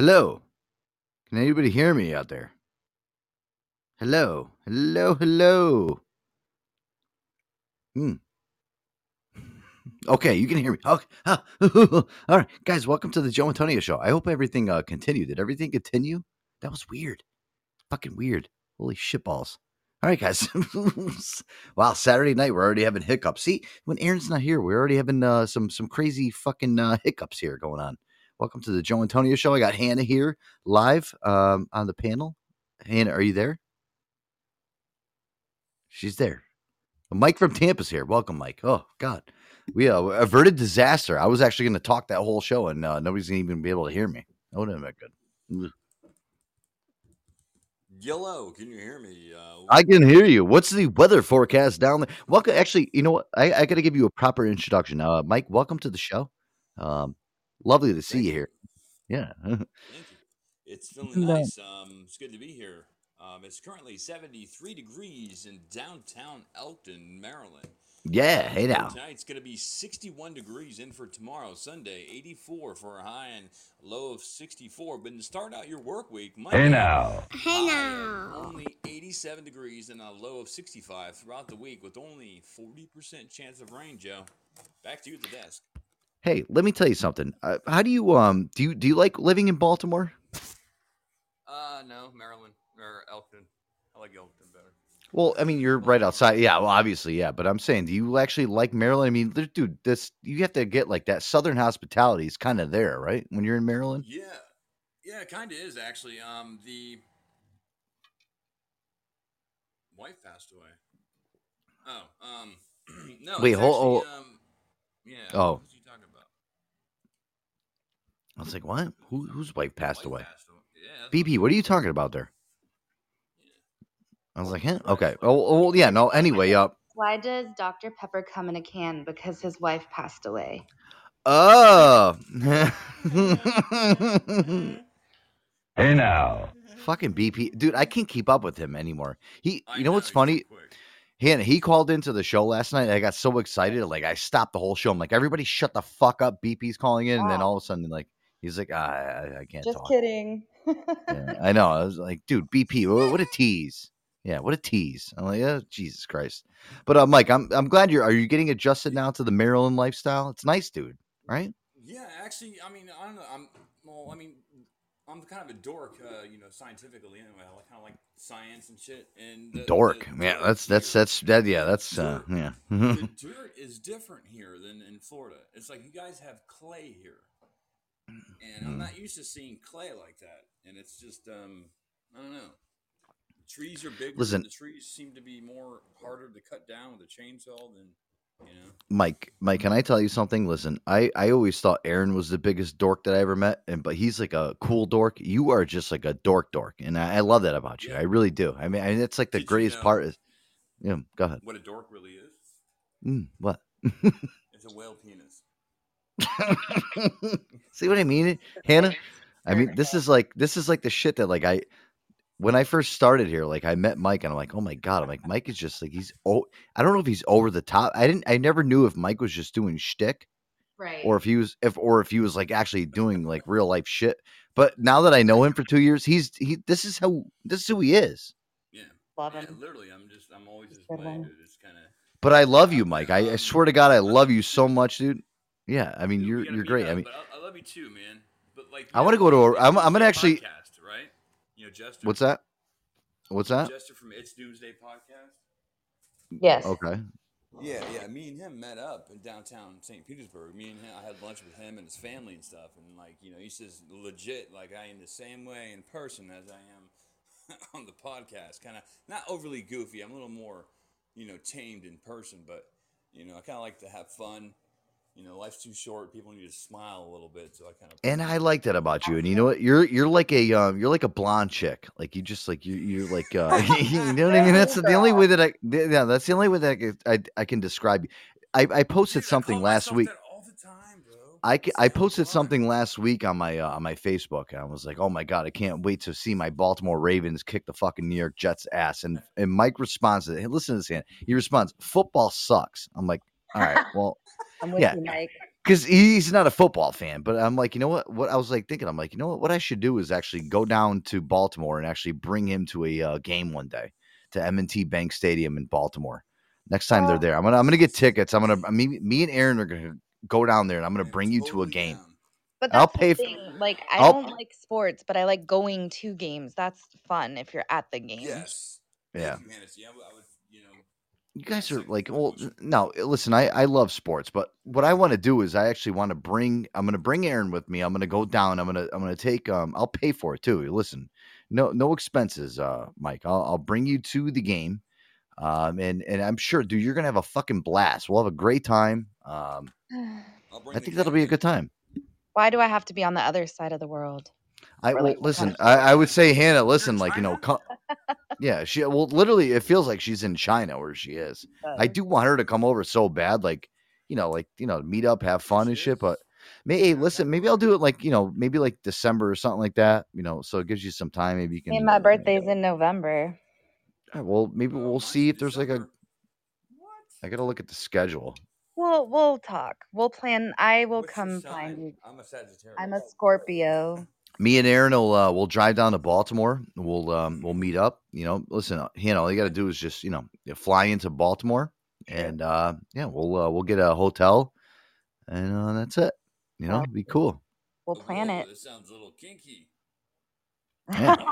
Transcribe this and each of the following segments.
Hello. Can anybody hear me out there? Hello. Hello. Hello. Hmm. Okay, you can hear me. Okay. All right, guys, welcome to the Joe Antonio show. I hope everything uh, continued. Did everything continue? That was weird. Fucking weird. Holy shitballs. All right, guys. wow, Saturday night we're already having hiccups. See, when Aaron's not here, we're already having uh, some some crazy fucking uh, hiccups here going on. Welcome to the Joe Antonio show. I got Hannah here live um, on the panel. Hannah, are you there? She's there. Mike from Tampa's here. Welcome, Mike. Oh God, we uh, averted disaster. I was actually going to talk that whole show, and uh, nobody's going to even be able to hear me. That would have been good. Ugh. Yellow, can you hear me? Uh, I can hear you. What's the weather forecast down there? Welcome. Actually, you know what? I, I got to give you a proper introduction. Uh, Mike, welcome to the show. Um, lovely to see Thank you you. here. Yeah. thank you. It's feeling nice. Um, it's good to be here. Um, it's currently 73 degrees in downtown Elkton, Maryland. yeah. Hey now. Tonight's going to be 61 degrees in for tomorrow, Sunday, 84 for a high and low of 64. But to start out your work week, Monday, Hey now. Hey now. only 87 degrees and a low of 65 throughout the week with only 40% chance of rain, Joe. Back to you at the desk. Hey, let me tell you something. Uh, how do you um do you do you like living in Baltimore? Uh, no, Maryland or Elkton. I like Elkton better. Well, I mean, you're right outside. Yeah, well, obviously, yeah. But I'm saying, do you actually like Maryland? I mean, dude, this you have to get like that Southern hospitality is kind of there, right? When you're in Maryland. Yeah, yeah, it kind of is actually. Um, the wife passed away. Oh, um, no. Wait, hold- actually, Um, yeah. Oh. What was you talking about? I was like, what? Who, whose wife passed Wife away? Passed away. Yeah. BP, what- what are you talking about there? Yeah. I was like, huh? Okay. Oh, oh, yeah. No. Anyway, uh, Why does Dr. Pepper come in a can? Because his wife passed away. oh, Hey now. fucking BP, dude. I can't keep up with him anymore. He, you know what's funny? quick. Hannah, he called into the show last night. I got so excited, like I stopped the whole show. I'm like, everybody, shut the fuck up. BP's calling in, and then all of a sudden, like, he's like, ah, I, I can't Just talk. kidding. Yeah, I know. I was like, dude, BP, what a tease. Yeah, what a tease. I'm like, oh, Jesus Christ. But uh, Mike, I'm I'm glad you're. Are you getting adjusted now to the Maryland lifestyle? It's nice, dude. Right? Yeah, actually, I mean, I don't know. I'm well. I mean, I'm kind of a dork, uh, you know, scientifically anyway. I kind of like science and shit. And the, Dork. the Yeah, that's that's that's that. Yeah, that's uh, yeah. the dirt is different here than in Florida. It's like you guys have clay here, and I'm not used to seeing clay like that. And it's just, um, I don't know. The trees are bigger. Listen. the trees seem to be more harder to cut down with a chainsaw than, you know. Mike, Mike, can I tell you something? Listen, I I always thought Aaron was the biggest dork that I ever met, and but he's like a cool dork. You are just like a dork dork, and I, I love that about you. Yeah. I really do. I mean, and it's like the Did you greatest know- part is, yeah. Go ahead. What a dork really is. Mm, what? It's a whale penis. See what I mean, Hannah? I mean, this is like this is like the shit that like I when I first started here, like I met Mike and I'm like, oh my god, I'm like Mike is just like he's oh I don't know if he's over the top. I didn't I never knew if Mike was just doing shtick Right. or if he was if or if he was like actually doing like real life shit. But now that I know him for two years, he's he this is how this is who he is. Yeah. Love Yeah, literally, I'm just, I'm always this Good dude. It's kind of. But I love you, Mike. I, I swear to God, I love you so much, dude. Yeah, I mean you're you're great. I mean, I, I love you too, man. But like, I wanna go to a- It's I'm- I'm gonna actually- podcast, right? You know, Jester. what's that? What's that? Jester from It's Doomsday podcast. Yes. Okay. Yeah, yeah. Me and him met up in downtown St. Petersburg. Me and him, I had lunch with him and his family and stuff. And like, you know, he says legit, like I am the same way in person as I am on the podcast. Kind of not overly goofy. I'm a little more, you know, tamed in person. But you know, I kind of like to have fun. You know, life's too short. People need to smile a little bit. So I kind of And I like that about you. And you know what? You're you're like a um, you're like a blonde chick. Like you just like you you're like uh, you know what I mean. That's the only way that I yeah. That's the only way that I can, I, I can describe you. I, I posted Dude, something call last week. all the time, bro. I, It's I posted fun. something last week on my uh, on my Facebook, and I was like, "Oh my god, I can't wait to see my Baltimore Ravens kick the fucking New York Jets ass." And and Mike responds to it. Hey, listen to this, man. He responds, "Football sucks." I'm like, "All right, well, I'm with Yeah. you, Mike. because he's not a football fan. But I'm like, you know what? What I was like thinking, I'm like, you know what? What I should do is actually go down to Baltimore and actually bring him to a uh, game one day to M&T Bank Stadium in Baltimore. Next time they're Oh. there, I'm gonna I'm gonna get tickets. I'm gonna me me and Aaron are gonna go down there and I'm gonna Man, bring you to a game. down. But I'll pay the f- thing. Like I I'll- don't like sports, but I like going to games. That's fun if you're at the game. Yes. Yeah. Thank you, Hennessy. I would, I would, you guys are like, well, promotion. no. eh, Listen, I I love sports, but what I want to do is I actually want to bring. I'm going to bring Aaron with me. I'm going to go down. I'm going to I'm going to take. Um, I'll pay for it too. Listen, no no expenses, uh, Mike. I'll I'll bring you to the game. Um, and and I'm sure, dude, you're gonna have a fucking blast. We'll have a great time. Um, I'll bring I the think that'll be a good time. Why do I have to be on the other side of the world? I well, like, listen. I, I would say Hannah. Listen, like you know, China? co- yeah. She well, literally, it feels like she's in China where she is. I do want her to come over so bad, like you know, like you know, meet up, have fun and shit. But may, hey, listen, maybe I'll do it like you know, maybe like December or something like that. You know, so it gives you some time. Maybe you can. Hey, my uh, birthday's in November. all right, well, maybe Oh, we'll see if there's like a. December. What? I gotta look at the schedule. We'll we'll talk. We'll plan. I will What's come sign? find you. I'm a Sagittarius. I'm a Scorpio. Me and Aaron will uh, we'll drive down to Baltimore. We'll um, we'll meet up. You know, listen, uh, you know, all you got to do is just you know fly into Baltimore, and uh, yeah, we'll uh, we'll get a hotel, and uh, that's it. You know, it'd be cool. We'll plan it. This sounds a little kinky. Yeah.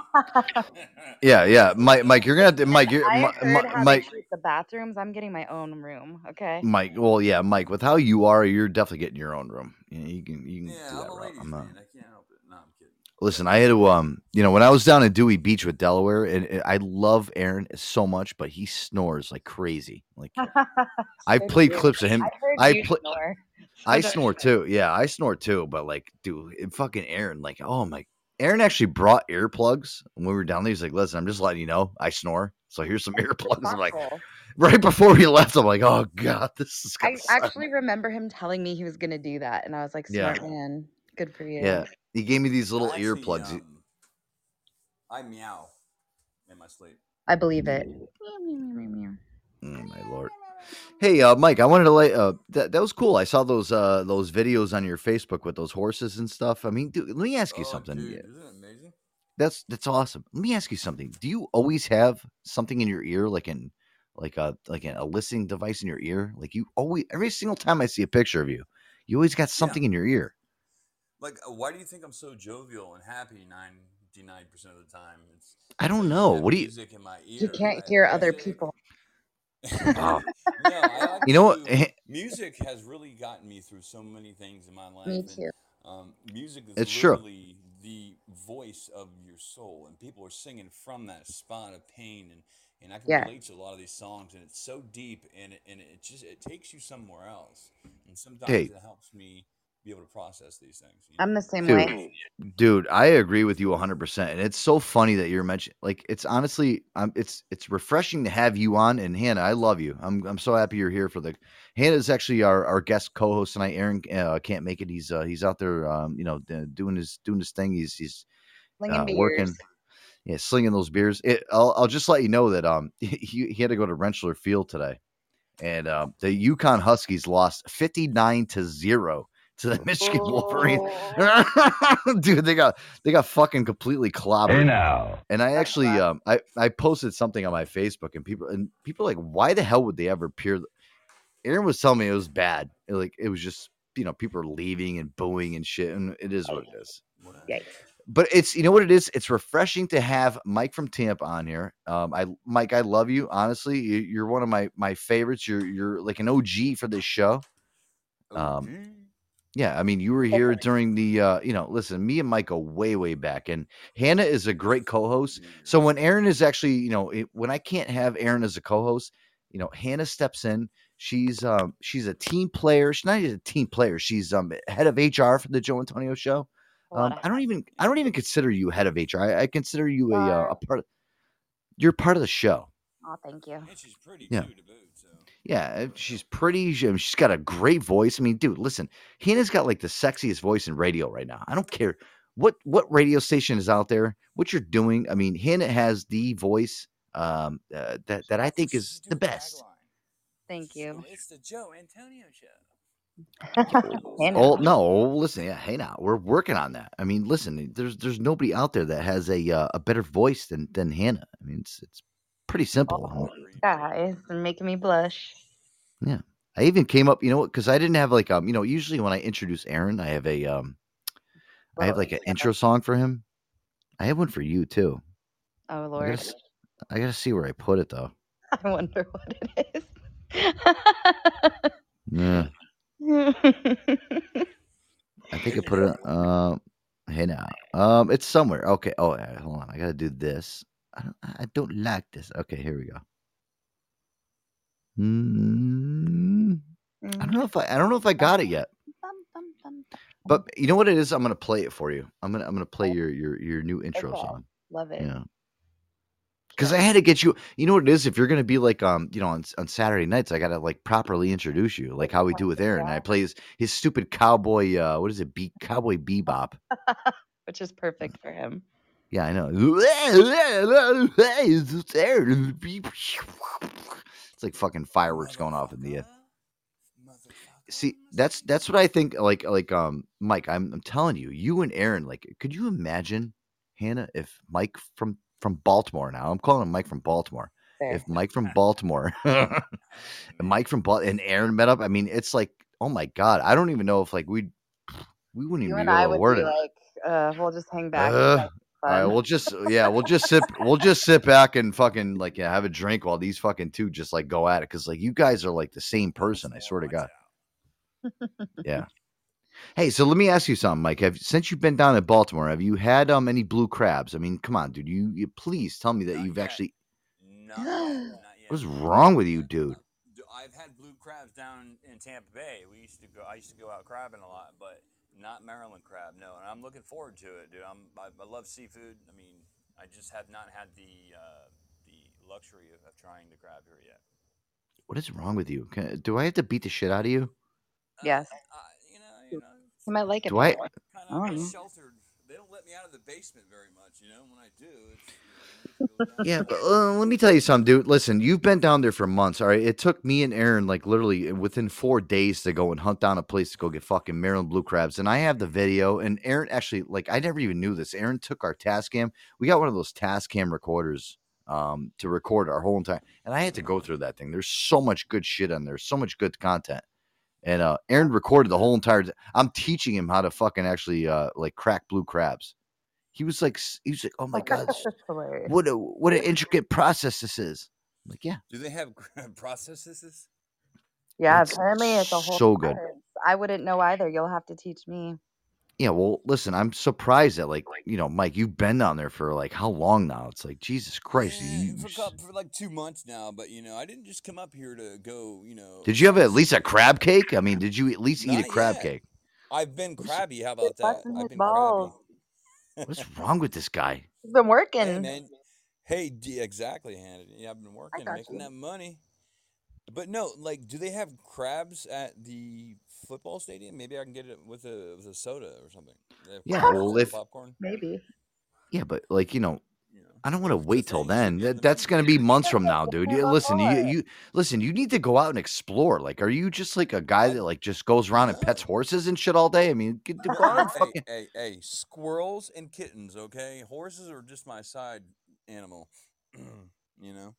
Yeah, yeah, Mike. Mike, you're gonna have to, Mike. You're, I heard Mi- how Mike. the bathrooms. I'm getting my own room. Okay. Mike. Well, yeah, Mike. With how you are, you're definitely getting your own room. You, know, you can you can Yeah, do I'm that a route. ladies I'm not. man. I can't help it. No, I'm kidding. Listen, I had to um, you know, when I was down in Dewey Beach with Delaware, and, and I love Aaron so much, but he snores like crazy. Like I played cute. clips of him. I I you snore. I snore too. Yeah, I snore too. But like, dude, fucking Aaron, like, oh my, Aaron actually brought earplugs when we were down there. He's like, listen, I'm just letting you know I snore. So here's some earplugs. I'm like, right before we left, I'm like, oh god, this is. I suck. actually remember him telling me he was gonna do that, and I was like, Yeah. "Smart man, good for you." Yeah, he gave me these little I actually, earplugs. um, I meow in my sleep. I believe it. Oh my lord. Hey, uh, Mike, I wanted to lay. Uh, that that was cool. I saw those uh those videos on your Facebook with those horses and stuff. I mean, dude, let me ask you Oh, something. dude, isn't it amazing? That's that's awesome. Let me ask you something. Do you always have something in your ear, like in like a like a listening device in your ear? Like you always every single time I see a picture of you, you always got something in your ear. Like, uh, why do you think I'm so jovial and happy 99% of the time? It's I don't know. What do you? Music in my ear. You can't I- hear other music- people. Wow. no, like You know what? music has really gotten me through so many things in my life. Me and, too. Um, music is It's true. the voice of your soul, and people are singing from that spot of pain, and, and I can Yeah. relate to a lot of these songs, and it's so deep, and it, and it just it takes you somewhere else, and sometimes Hey. it helps me be able to process these things. you I'm the same Dude. way. Dude, I agree with you 100%. And it's so funny that you're mentioning like it's honestly um, it's it's refreshing to have you on and Hannah, I love you. I'm I'm so happy you're here for the Hannah's actually our, our guest co-host tonight. Aaron uh, can't make it. He's uh, he's out there um, you know, doing his doing his thing. He's he's Slinging uh, beers. working yeah, slinging those beers. It, I'll I'll just let you know that um he, he had to go to Rentschler Field today. And um, the UConn Huskies lost 59 to 0 to the Michigan Wolverines. Dude, they got they got fucking completely clobbered. now. And I actually um I I posted something on my Facebook and people and people like why the hell would they ever peer Aaron was telling me it was bad. It, like it was just you know people are leaving and booing and shit and it is what it is. Yikes. But it's you know what it is. It's refreshing to have Mike from Tampa on here. Um, I Mike, I love you. Honestly, you, you're one of my my favorites. You're you're like an OG for this show. Um, Okay. Yeah, I mean, you were here during the, uh, you know, listen, me and Mike go way, way back, and Hannah is a great co-host. So when Aaron is actually, you know, it, when I can't have Aaron as a co-host, you know, Hannah steps in. She's um she's a team player. She's not even a team player. She's um head of HR for the Joe Antonio show. Um, I don't even I don't even consider you head of HR. I, I consider you a uh, a part. Of, you're part of the show. Oh, thank you. And she's pretty Yeah. too to boot. So Yeah, she's pretty. she- I mean, she's got a great voice. I mean, dude, listen, Hannah's got like the sexiest voice in radio right now. I don't care what what radio station is out there, what you're doing. I mean, Hannah has the voice um, uh, that that I think is the best. Thank you. It's the Joe Antonio show. Oh no! Listen, yeah. Hey, now we're working on that. I mean, listen. There's there's nobody out there that has a uh, a better voice than than Hannah. I mean, it's it's pretty simple. Oh, guys, you're making me blush. Yeah. I even came up, you know, because I didn't have like um, you know, usually when I introduce Aaron, I have a um, I have like an intro song for him. I have one for you too. Oh I Lord, gotta, s- I gotta see where I put it though. I wonder what it is. Yeah, I think I put it. Um, hey now, um, it's somewhere. Okay. Oh, yeah, hold on. I gotta do this. I don't. I don't like this. Okay, here we go. Mm, I don't know if I. I don't know if I got it yet. But you know what it is? I'm gonna play it for you. I'm gonna I'm gonna play your your your new intro Okay. song. Love it. Yeah. Because I had to get you. You know what it is? If you're gonna be like um, you know, on on Saturday nights, I gotta like properly introduce you, like how we do with Aaron. I play his his stupid cowboy. uh What is it? Be cowboy bebop. Which is perfect for him. Yeah, I know. It's like fucking fireworks going off in the air. See, that's that's what I think. Like like um, Mike, I'm I'm telling you, you and Aaron, like, could you imagine, Hannah, if Mike from from Baltimore now, I'm calling him Mike from Baltimore. Fair. If Mike from Baltimore, and Mike from Bal- and Aaron met up, I mean, it's like, oh my god, I don't even know if like we we wouldn't you even be able to word it. like, uh, we'll just hang back. Uh, Like, All right, we'll just yeah, we'll just sit we'll just sit back and fucking like yeah, have a drink while these fucking two just like go at it because like you guys are like the same person. I swear to God. Yeah. Hey, so let me ask you something, Mike. Have since you've been down in Baltimore, have you had um any blue crabs? I mean, come on, dude. You, you please tell me that Not you've yet. actually. No, not. What's wrong with you, dude? D- I've had blue crabs down in Tampa Bay. We used to go. I used to go out crabbing a lot, but not Maryland crab. No, and I'm looking forward to it, dude. I'm. I, I love seafood. I mean, I just have not had the uh, the luxury of, of trying the crab here yet. What is wrong with you? Can, do I have to beat the shit out of you? Yes. Uh, you know, you know, You might like it. Do I- more. kind I don't know. sheltered. They don't let me out of the basement very much. You know, when I do, it's. Yeah, but uh, let me tell you something, dude. Listen, you've been down there for months. All right, it took me and Aaron like literally within four days to go and hunt down a place to go get fucking Maryland blue crabs. And I have the video. And Aaron actually, like, I never even knew this. Aaron took our Tascam. We got one of those Tascam recorders um to record our whole entire. And I had to go through that thing. There's so much good shit on there, so much good content. And uh Aaron recorded the whole entire. I'm teaching him how to fucking actually uh like crack blue crabs. He was like, he was like, oh my god, what a what an intricate process this is. I'm like, yeah, Do they have processes? Yeah, It's apparently it's a whole so good. science. I wouldn't know either. You'll have to teach me. yeah. Well, listen, I'm surprised that like you know, Mike, you've been down there for like how long now? It's like Jesus Christ. Yeah, you- for, you cou- for like two months now, but you know, I didn't just come up here to go. You know, did you have at least a crab cake? I mean, did you at least eat a crab yet. cake? I've been crabby. How Quit about that? I've his been balls. crabby. What's wrong with this guy? He's been Hey working. man, hey, d- exactly, Hannah. Yeah, I've been working, got making you. that money. But no, like, do they have crabs at the football stadium? Maybe I can get it with a with a soda or something. They have Yeah, crabs well, and if- popcorn. Maybe. Yeah, but like You know, I don't want to wait till saying, you should then. That, that's gonna be months from now, dude. You, listen, you you listen. You need to go out and explore. Like, are you just like a guy that like just goes around and pets horses and shit all day? I mean, get the out hey, fucking. hey, hey, squirrels and kittens, okay? Horses are just my side animal. you know?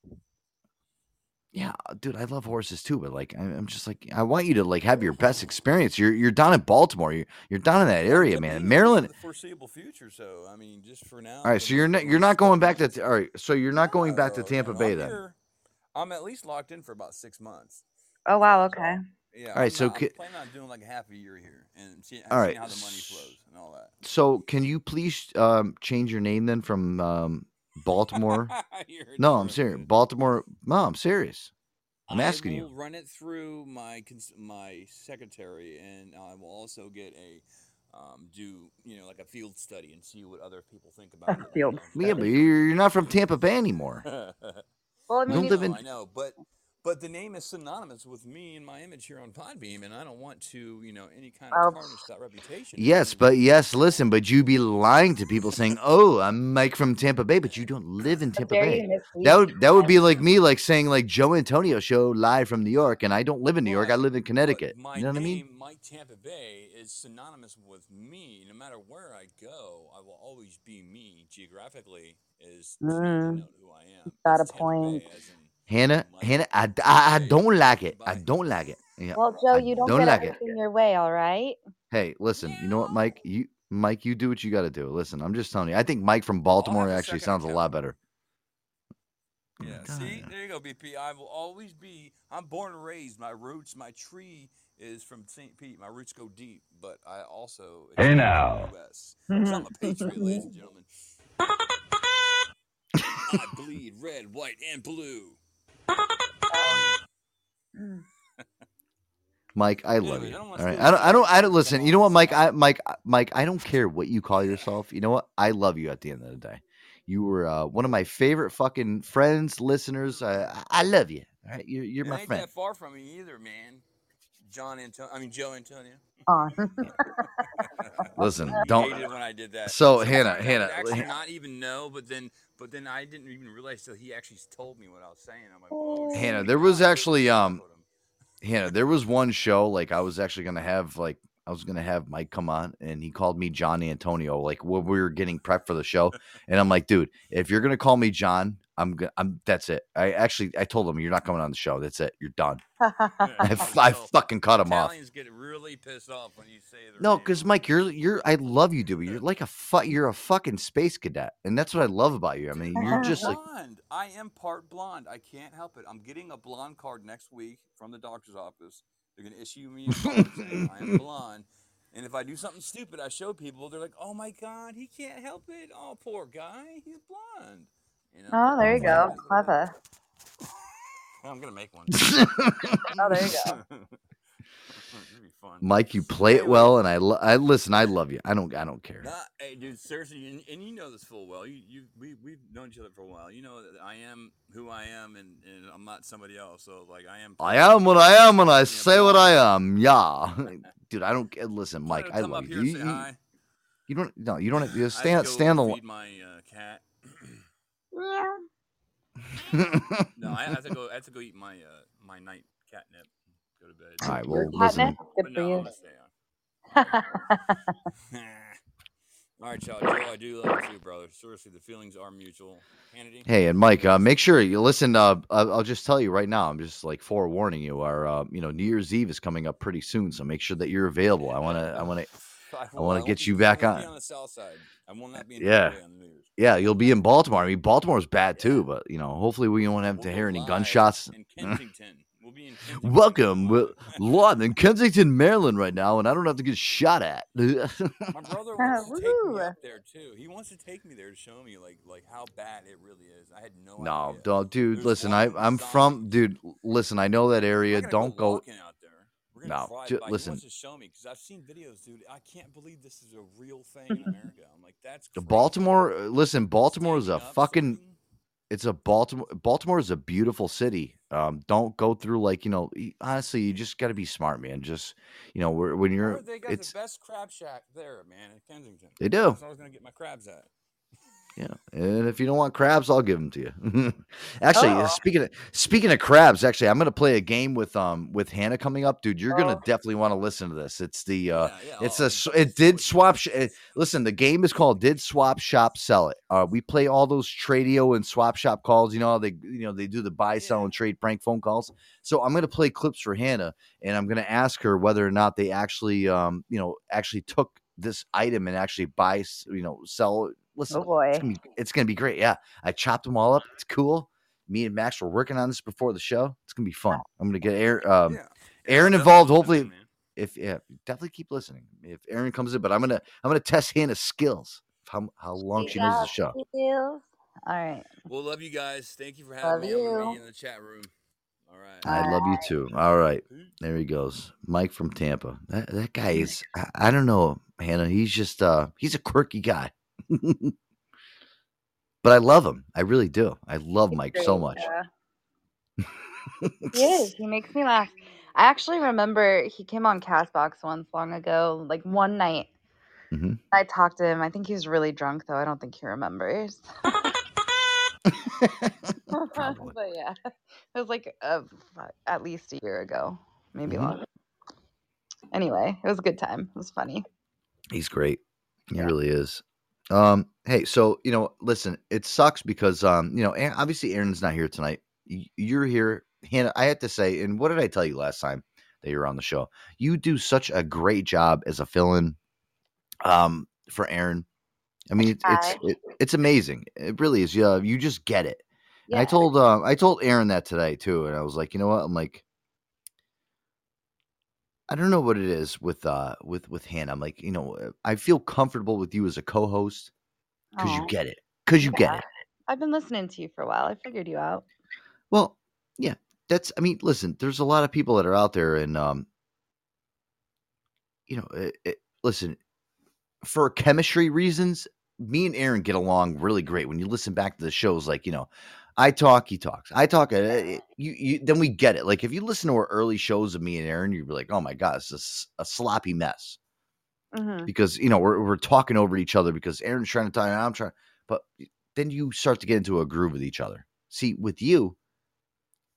Yeah, dude, I love horses too, but like, I- I'm just like, I want you to like have your best experience. You're you're down in Baltimore. You're you're down in that area, Could be man. for Maryland. the foreseeable future, so I mean, just for now. All right, so you're not you're not going back to all right. So you're not going back to Tampa no, Bay I'm then. here- I'm at least locked in for about six months. Oh wow. So, Okay. Yeah. All right, I'm so not- I'm planning on doing like half a year here and see, All right, how the money flows and all that. So can you please um change your name then from um Baltimore? No, I'm serious. Baltimore. No, I'm serious. I'm I asking you. will run it through my cons- my secretary, and I will also get a um, do you know like a field study and see what other people think about it. field you Yeah, but you're, you're not from Tampa Bay anymore. Well, I You don't live I in- I know, but but the name is synonymous with me and my image here on Podbean, and I don't want to, you know, any kind of tarnish that reputation. Yes, but yes, listen, but you be lying to people saying, "Oh, I'm Mike from Tampa Bay," but you don't live in Tampa Bay. That would that would be like me like saying like Joe Antonio show live from New York, and I don't live in New York. I live in Connecticut. My You know what I name, mean? Mike Tampa Bay, is synonymous with me. No matter where I go, I will always be me. Geographically, is Mm. denote who I am. Got a Tampa point. Bay, as in Hannah, Mike Hannah, I, I, I don't like it. I don't like it. Yeah. Well, Joe, you don't, don't get like it. everything your way, all right? Hey, listen, you know what, Mike? You Mike, you do what you got to do. Listen, I'm just telling you. I think Mike from Baltimore actually second sounds a lot better. Oh Yeah, God, see, there you go, BP. I will always be. I'm born and raised. My roots, my tree is from St. Pete. My roots go deep, but I also Hey now. to the U.S. So I'm a patriot, ladies and gentlemen. I bleed red, white, and blue. Mike, I love Anyway, you. I don't All wanna right, steal I don't. I don't. I don't listen. You know what, Mike? I, Mike, Mike. I don't care what you call yourself. You know what? I love you. At the end of the day, you were uh, one of my favorite fucking friends, listeners. Uh, I I love you. All right, you're you're my ain't friend. that far from me either, man. John Antonio. I mean Joe Antonio. On. Listen, don't. hated when I did that. So, Sometimes Hannah, I Hannah, actually Han- not even know, but then, but then I didn't even realize till he actually told me what I was saying. I'm like, oh, Hannah, there was actually, um, followed him. Hannah, there was one show like I was actually gonna have like I was gonna have Mike come on, and he called me John Antonio. Like when we were getting prepped for the show, and I'm like, dude, if you're gonna call me John, I'm gonna, I'm that's it. I actually I told him you're not coming on the show. That's it. You're done. I, So, fucking cut him off. Italians get really pissed off when you say their No, because Mike, you're you're I love you, dude. You're like a fu- you're a fucking space cadet, and that's what I love about you. I mean, you're I'm just like. I am part blonde. I can't help it. I'm getting a blonde card next week from the doctor's office. They're gonna issue me a card saying I am blonde. And if I do something stupid, I show people. They're like, "Oh my god, he can't help it. Oh, poor guy, he's blonde." You know. Oh, there you So go. it is what it Clever. is. I'm gonna make one. Oh, there you go. It'd be fun. Mike. You play it well, and I lo- I listen. I love you. I don't I don't care. Nah, hey, dude, seriously, and, and you know this full well. You, you, we, we've known each other for a while. You know that I am who I am, and, and I'm not somebody else. So, like, I am. I am what I am, and I say what I am. Yeah, dude. I don't ca- listen, Mike. I love you. You, you, you don't. No, you don't. You stand had to stand the. feed my uh, cat. No, I have to go. I have to go eat my uh, my night catnip. Go to bed. All right. Well, listen. Good for you. gonna stay on. All right, y'all. Joe, I do love you too, brother. Seriously, the feelings are mutual. Hannity. Hey, and Mike, uh, make sure you listen. Uh, I'll I'll just tell you right now. I'm just like forewarning you. Our, uh, you know, New Year's Eve is coming up pretty soon, so make sure that you're available. I want to. I want to. I, wanna get you back on. on the south side. I will not be in Yeah. Hawaii on New Year's. Yeah, you'll be in Baltimore. I mean, Baltimore's bad too, but you know, hopefully we won't have We'll to hear any gunshots. in Kensington. We'll be in Kensington. Welcome, Ohio. we're live in Kensington, Maryland, right now, and I don't have to get shot at. My brother wants to take me up there too. He wants to take me there to show me like like how bad it really is. I had no, no, idea. don't, dude. There's Listen, I I'm from, dude. Listen, I know that area. Don't go. walking out there. We're No, drive ju- by. He listen. wants to show me because I've seen videos, dude. I can't believe this is a real thing in America. I'm like, that's The crazy. Baltimore. uh, Listen, Baltimore is a fucking. sleeping. It's a Baltimore. Baltimore is a beautiful city. Um, don't go through like you know. Honestly, you just got to be smart, man. Just you know, when you're, they got the best crab shack there, man, in Kensington. They do. That's where I was gonna get my crabs at. Yeah, and if you don't want crabs, I'll give them to you. actually, Oh. speaking of speaking of crabs, actually, I'm gonna play a game with um with Hannah coming up, dude. You're gonna Oh. definitely want to listen to this. It's the uh, yeah, yeah, it's I'll- a I'll s- definitely it did swap. Sh- uh, listen, the game is called Did Swap Shop Sell It. Uh, we play all those Tradio and Swap Shop calls. You know how they you know they do the buy, sell, Yeah. and trade prank phone calls. So I'm gonna play clips for Hannah, and I'm gonna ask her whether or not they actually um you know actually took this item and actually buy you know sell. It. Listen, Oh boy. it's gonna, be, it's gonna be great. Yeah, I chopped them all up. It's cool. Me and Max were working on this before the show. It's gonna be fun. I'm gonna get Aaron, um, Yeah. Aaron involved. Hopefully, man. if yeah, definitely keep listening. If Aaron comes in, but I'm gonna I'm gonna test Hannah's skills. How how long she knows the show. All right. Well, love you guys. Thank you for having me. I'm gonna you. be in the chat room. All right. I love you too. All right, there he goes, Mike from Tampa. That that guy is I, I don't know, Hannah. He's just uh he's a quirky guy. but I love him. I really do. I love Mike so much. yeah. He is. He makes me laugh. I actually remember he came on Castbox once long ago, like one night. Mhm. I talked to him. I think he was really drunk, though. I don't think he remembers. But yeah, it was like fu- at least a year ago, maybe Mhm. longer. Anyway, it was a good time. It was funny. He's great. He Yeah. really is. Um, hey, so you know, listen, it sucks because um, you know, obviously Aaron's not here tonight. You're here, Hannah. I have to say, and what did I tell you last time that you were on the show? You do such a great job as a fill-in um for Aaron. I mean, it's it's it, it's amazing. It really is. Yeah, you just get it. And I told um I told Aaron that today too, and I was like, you know what? I'm like, I don't know what it is with uh with with Hannah. I'm like, you know, uh, I feel comfortable with you as a co-host because you get it. Because you get it. I've been listening to you for a while. I figured you out. Well, yeah, that's. I mean, listen, there's a lot of people that are out there, and um, you know, it, it, listen, for chemistry reasons, me and Aaron get along really great. When you listen back to the shows, like you know, I talk, he talks, I talk, uh, you, you, then we get it. Like if you listen to our early shows of me and Aaron, you'd be like, oh my god, it's a sloppy mess hmm because you know we're we're talking over each other because Aaron's trying to talk, and I'm trying, but then you start to get into a groove with each other. See, with you,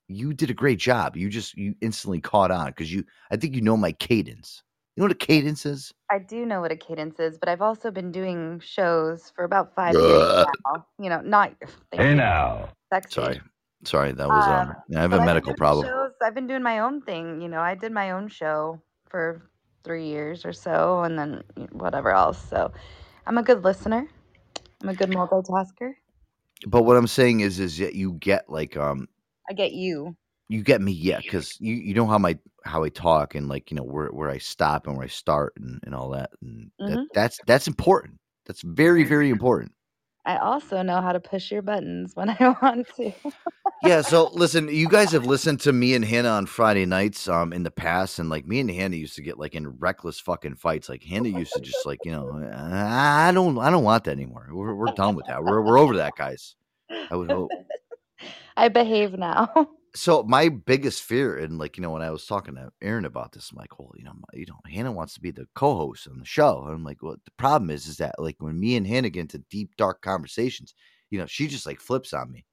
you did a great job. You just you instantly caught on because you, I think you know my cadence. You know what a cadence is? I do know what a cadence is, but I've also been doing shows for about five years now. You know, not thank you, now. sexy. Sorry, sorry, that was um. Um, I have but a I've been medical problem. Shows, I've been doing my own thing. You know, I did my own show for three years or so, and then whatever else. So, I'm a good listener. I'm a good multitasker. But what I'm saying is, is that you get like um, I get you. You get me, yeah, because you you know how my how I talk and like you know where where I stop and where I start and and all that, and that, Mhm. that's that's important. That's very very important. I also know how to push your buttons when I want to. yeah so listen you guys have listened to me and hannah on friday nights um in the past and like me and hannah used to get like in reckless fucking fights like hannah used to just like you know i don't i don't want that anymore we're, we're done with that we're, we're over that guys i would hope I behave now. so my biggest fear and like you know when i was talking to aaron about this i'm like well you know my- you know hannah wants to be the co-host on the show. And i'm like well the problem is is that like when me and hannah get into deep dark conversations you know she just like flips on me.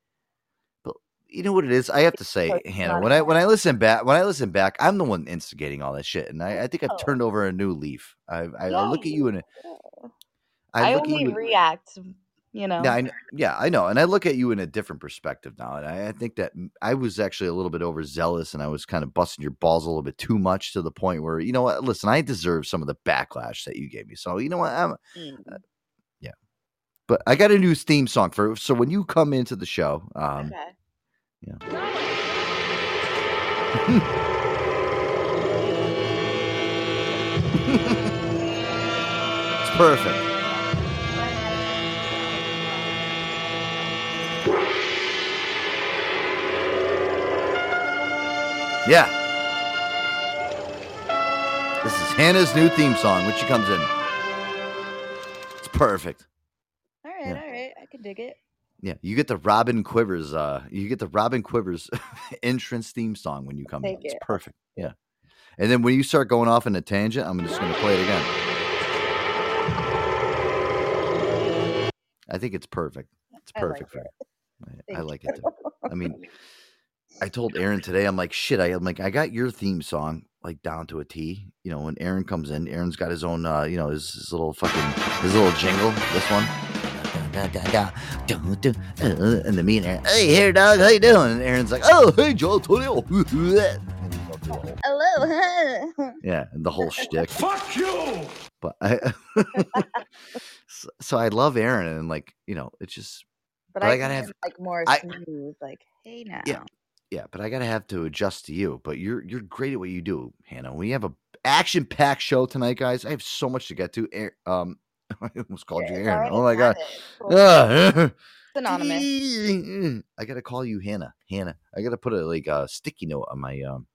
But you know what it is? I have to say it's hannah when i when i listen back when i listen back i'm the one instigating all that shit and i, I think i've Oh. turned over a new leaf. I i, I look at you and I, i, only react, you know. yeah, I, yeah, I know, and I look at you in a different perspective now, and I, I think that i was actually a little bit overzealous, and I was kind of busting your balls a little bit too much to the point where, you know what? Listen, I deserve some of the backlash that you gave me, so you know what? I'm, Mm. but I got a new theme song for. So when you come into the show, um, okay. it's perfect. Yeah. This is Hannah's new theme song when she comes in. It's perfect. All right, Yeah. all right. I can dig it. Yeah, you get the Robin Quivers. Uh, you get the Robin Quivers entrance theme song when you come in. It's it. perfect. Yeah, and then when you start going off in a tangent, I'm just going to play it again. I think it's perfect. It's I like perfect. for it. I like it. I mean, I told Aaron today, I'm like, shit. I, I'm like, I got your theme song like down to a T. You know, when Aaron comes in, Aaron's got his own, uh, you know, his, his little fucking, his little jingle. This one. Da, da, da, da, dun, dun, And then me and Aaron, hey, here, dog, how you doing? And Aaron's like, oh, hey, Joe Antonio. And we go through the whole- Hello. Yeah, and the whole shtick. Fuck you! But I, so, so I love Aaron, and like, you know, it's just, but, But I I, gotta gotta have- like more I- smooth, like, hey now. yeah, but I gotta have to adjust to you. But you're you're great at what you do, Hannah. We have a action packed show tonight, guys. I have so much to get to. Um, I almost called you Aaron. Oh my god. Cool. Synonymous. I gotta call you Hannah. Hannah. I gotta put a like a sticky note on my um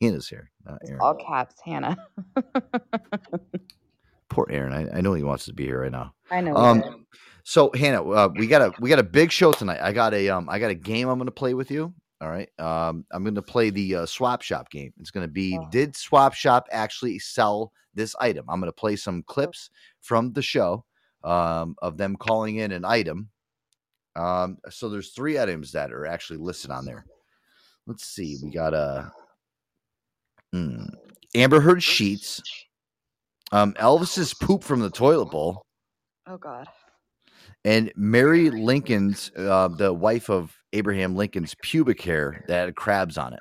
Hannah's here. Not Aaron. All caps, Hannah. Poor Aaron. I, I know he wants to be here right now. I know. Um, Um, So Hannah, uh, we got a we got a big show tonight. I got a um I got a game I'm gonna play with you. All right. Um, I'm going to play the uh, swap shop game. It's going to be Oh. Did swap shop actually sell this item? I'm going to play some clips from the show um, of them calling in an item. Um, so there's three items that are actually listed on there. Let's see. We got a mm, Amber Heard sheets, um, Elvis's poop from the toilet bowl, Oh God. and Mary Lincoln's, uh, the wife of Abraham Lincoln's pubic hair that had crabs on it.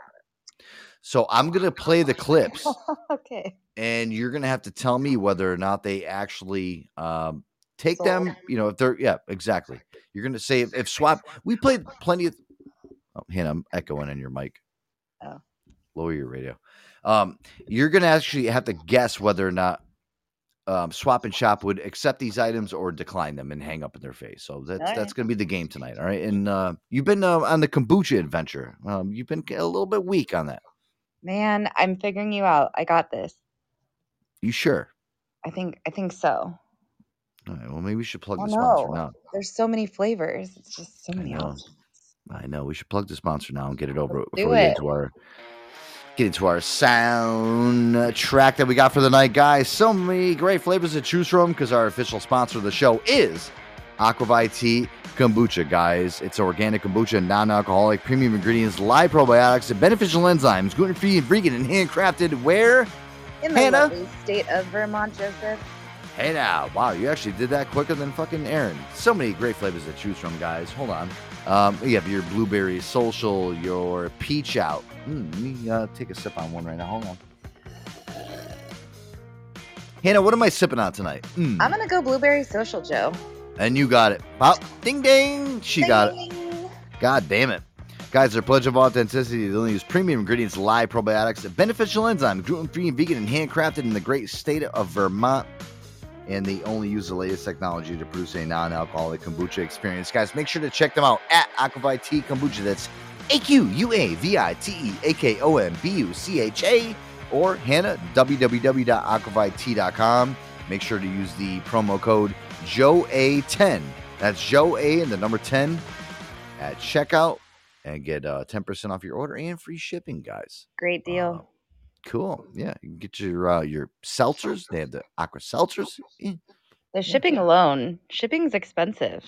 So I'm gonna play the clips, okay. and you're gonna have to tell me whether or not they actually um, take Sold. them. You know, if they're yeah, exactly. You're gonna say if, if swap. We played plenty of. Oh, Hannah, I'm echoing in your mic. Oh. Lower your radio. Um, you're gonna actually have to guess whether or not um, Swap and Shop would accept these items or decline them and hang up in their face. So that's All that's going to be the game tonight. All right, and uh, you've been uh, on the kombucha adventure. Um, you've been a little bit weak on that. Man, I'm figuring you out. I got this. You sure? I think I think so. All right. Well, maybe we should plug Oh, the sponsor now. There's so many flavors. It's just so many. I know. options. I know we should plug the sponsor now and get it over Let's before do we get into our get into our sound track that we got for the night, guys. So many great flavors to choose from because our official sponsor of the show is Aqua ViTea Kombucha, guys. It's organic kombucha, non-alcoholic, premium ingredients, live probiotics, and beneficial enzymes, gluten-free and vegan, and handcrafted. Where? In the Hannah? lovely state of Vermont, Joseph. Hey now, wow, you actually did that quicker than fucking Aaron. So many great flavors to choose from, guys. Hold on. Um, you have your blueberry social, your peach out. Mm, let me uh, take a sip on one right now. Hold on. Hannah, what am I sipping on tonight? Mm, I'm gonna go blueberry social, Joe. and you got it. Pop, ding ding. She got it. God damn it. Guys, their pledge of authenticity, they only use premium ingredients, live probiotics, beneficial enzymes, gluten free and vegan, and handcrafted in the great state of Vermont. And they only use the latest technology to produce a non alcoholic kombucha experience. Guys, make sure to check them out at Aqua ViTea Kombucha. That's A Q U A V I T E A K O M B U C H A or Hannah, www.aquavitea.com. Make sure to use the promo code JOE10. That's Joe A and the number 10 at checkout and get uh, 10% off your order and free shipping, guys. Great Uh, deal. Cool. Yeah. You can get your uh, your seltzers. They have the aqua seltzers. The shipping alone, shipping's expensive.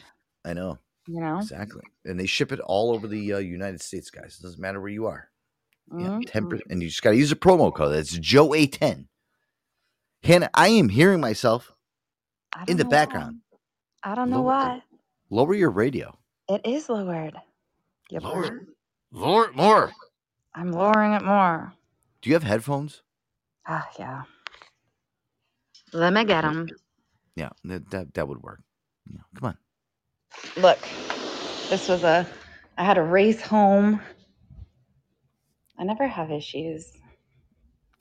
I know. You know. Exactly. And they ship it all over the uh, United States, guys. It doesn't matter where you are. Yeah, Mhm. 10%. And you just got to use a promo code. That's Joe A10. Hannah, I am hearing myself. In the background. why. I don't know Lower- why. Lower your radio. It is lowered. Yep. Lower. Lower more. I'm lowering it more. Do you have headphones? Ah, yeah. Let me get them. Yeah, that that, that would work. Yeah, come on. Look, this was a. I had a race home. I never have issues.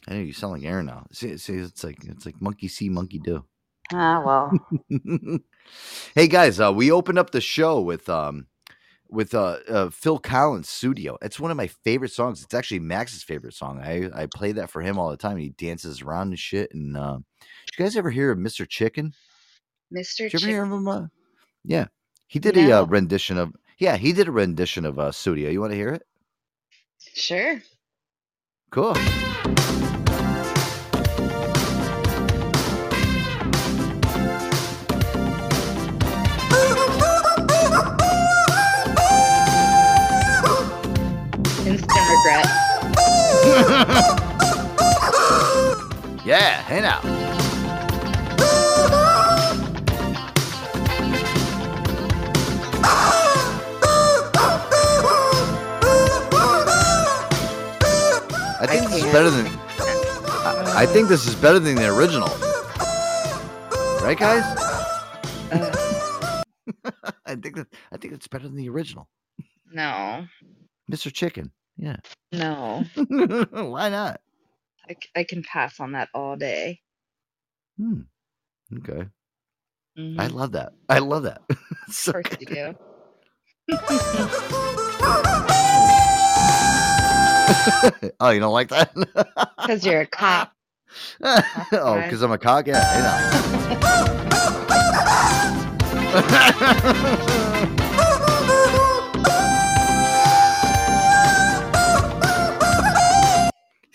I know you sound like Aaron now. See, see, it's like it's like monkey see, monkey do. Ah, well. hey guys, uh, we opened up the show with um with uh, uh Phil Collins Sussudio. It's one of my favorite songs. It's actually Max's favorite song. I I play that for him all the time. He dances around and shit. And uh, did you guys ever hear of Mr. Chicken? Mr. Did you ever hear of him? Uh, yeah, he did a uh, rendition of. Yeah, he did a rendition of uh, Sussudio. You want to hear it? Sure. Cool. Yeah, hey now. I think this is better than. I, I think this is better than the original. Right, guys? Uh. I think that I think it's better than the original. No. Mr. Chicken. Yeah. No. Why not? I, I can pass on that all day. Hmm. Okay. Mhm. I love that. I love that. So of course you do. oh, you don't like that? Because you're a cop. oh, because I'm a cock? Yeah, I know.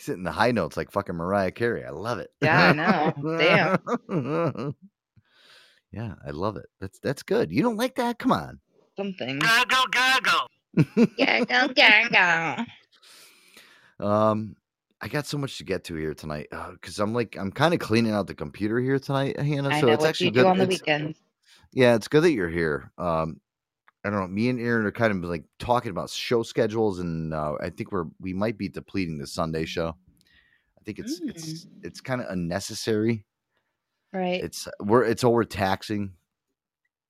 Hitting the high notes like fucking Mariah Carey. I love it. Yeah, I know. Damn. yeah, I love it. That's that's good. You don't like that? Come on. Something. Gurgle, gurgle. Gargle, gargle. Um, I got so much to get to here tonight because I'm like I'm kind of cleaning out the computer here tonight, Hannah. I so know it's what actually you good. do on the it's- weekends. Yeah, it's good that you're here. Um, I don't know. Me and Aaron are kind of like talking about show schedules, and uh, I think we're we might be depleting the Sunday show. I think it's it's it's kind of unnecessary. Right. It's we're it's overtaxing.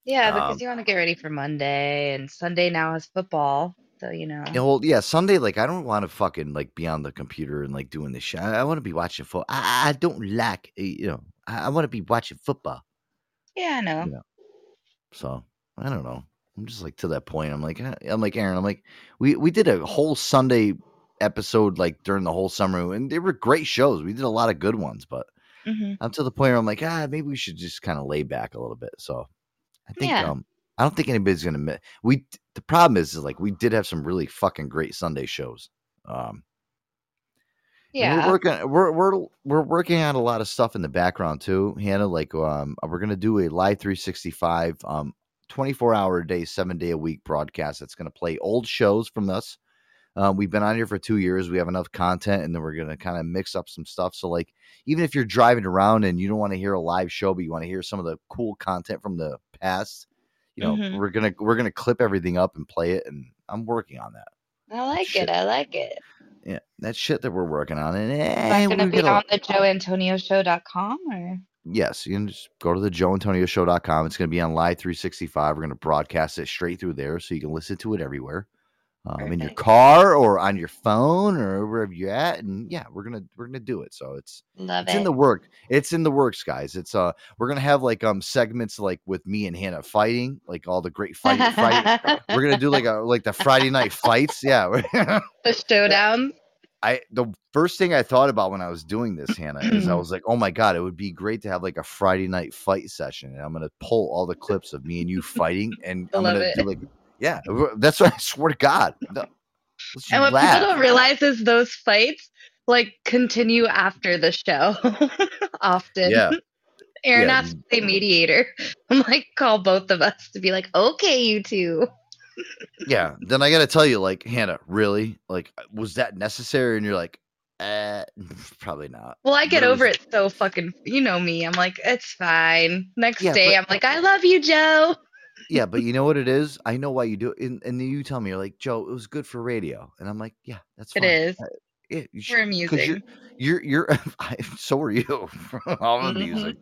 yeah, because um, you want to get ready for Monday, and Sunday now has football. So, you know. Yeah, well, yeah, Sunday. Like, I don't want to fucking like be on the computer and like doing this shit. I, I want to be watching football. I, I don't like, you know, I, I want to be watching football. Yeah, I know. Yeah. So I don't know. I'm just like to that point. I'm like, eh, I'm like Aaron. I'm like, we we did a whole Sunday episode like during the whole summer, and they were great shows. We did a lot of good ones, but hmm I'm to the point where I'm like, ah, maybe we should just kind of lay back a little bit. So I think, Yeah. um, I don't think anybody's gonna miss. We the problem is, is like we did have some really fucking great Sunday shows. Um, Yeah. we're working. We're we're we're working on a lot of stuff in the background too, Hannah. Like, um, we're gonna do a live 365, um, 24 hour a day, seven day a week broadcast. That's gonna play old shows from us. Um, we've been on here for two years. We have enough content, and then we're gonna kind of mix up some stuff. So, like, even if you're driving around and you don't want to hear a live show, but you want to hear some of the cool content from the past, you know, Mhm. we're gonna we're gonna clip everything up and play it. And I'm working on that. I like Shit. it. I like it. Yeah, that shit that we're working on. And Is eh, that going to be on the joeantonioshow.com or? Yes, you can just go to the joeantonioshow.com. It's going to be on live 365. We're going to broadcast it straight through there so you can listen to it everywhere. Um, in your car or on your phone or wherever you're at and yeah we're gonna we're gonna do it so it's Love it's it. in the work it's in the works guys it's uh we're gonna have like um segments like with me and hannah fighting like all the great fight, friday we're gonna do like a like the friday night fights yeah the showdown. I the first thing I thought about when I was doing this, Hannah, is I was like, "Oh my god, it would be great to have like a Friday night fight session." And I'm gonna pull all the clips of me and you fighting, and I I'm love gonna it. do like, yeah, that's what I swear to God. No, And what laugh. people don't realize is those fights like continue after the show often. Yeah. Aaron Yeah, to play mediator. I'm like, call both of us to be like, okay, you two. Yeah. Then I gotta tell you, like, Hannah, really, like, was that necessary? And you're like, eh, probably not. Well, I get There over was- it so fucking, you know me. I'm like, it's fine. Next Yeah, day, but- I'm like, I love you, Joe. Yeah, but you know what it is? I know why you do it. And, and then you tell me, you're like, Joe, it was good for radio. And I'm like, yeah, that's It fine. is. Uh, Yeah, you We're should, amusing. you're you're you're I, so are you all Mhm. the music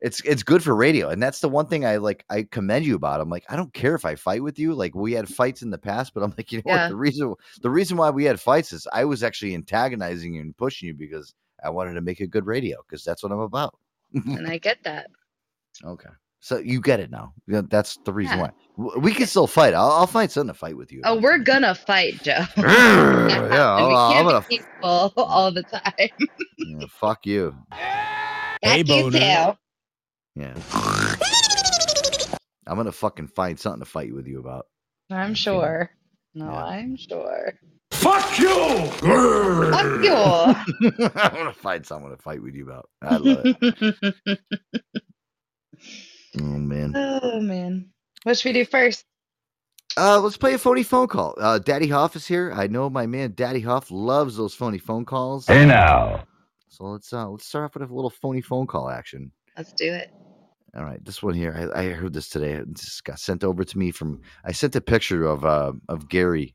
it's it's good for radio and that's the one thing i like i commend you about i'm like i don't care if i fight with you like we had mm. fights in the past but i'm like you know Yeah. what the reason the reason why we had fights is i was actually antagonizing you and pushing you because i wanted to make a good radio because that's what i'm about and I get that. okay so you get it now that's the reason Yeah. why we can still fight i'll, I'll find something to fight with you Oh, we're gonna fight, Joe. yeah And I'll- we I'm gonna be peaceful all the time. yeah, fuck you Hey, you too. Yeah. I'm gonna fucking find something to fight with you about. I'm sure. No, Yeah. I'm sure. Fuck you! Fuck you. I'm gonna find someone to fight with you about. I love it. Oh man. oh man. What should we do first? Uh, let's play a phony phone call. Uh, Daddy Hoff is here. I know my man Daddy Hoff loves those phony phone calls. Hey now. So let's uh let's start off with a little phony phone call action. Let's do it. All right, this one here. I, I heard this today. It just got sent over to me from. I sent a picture of uh, of Gary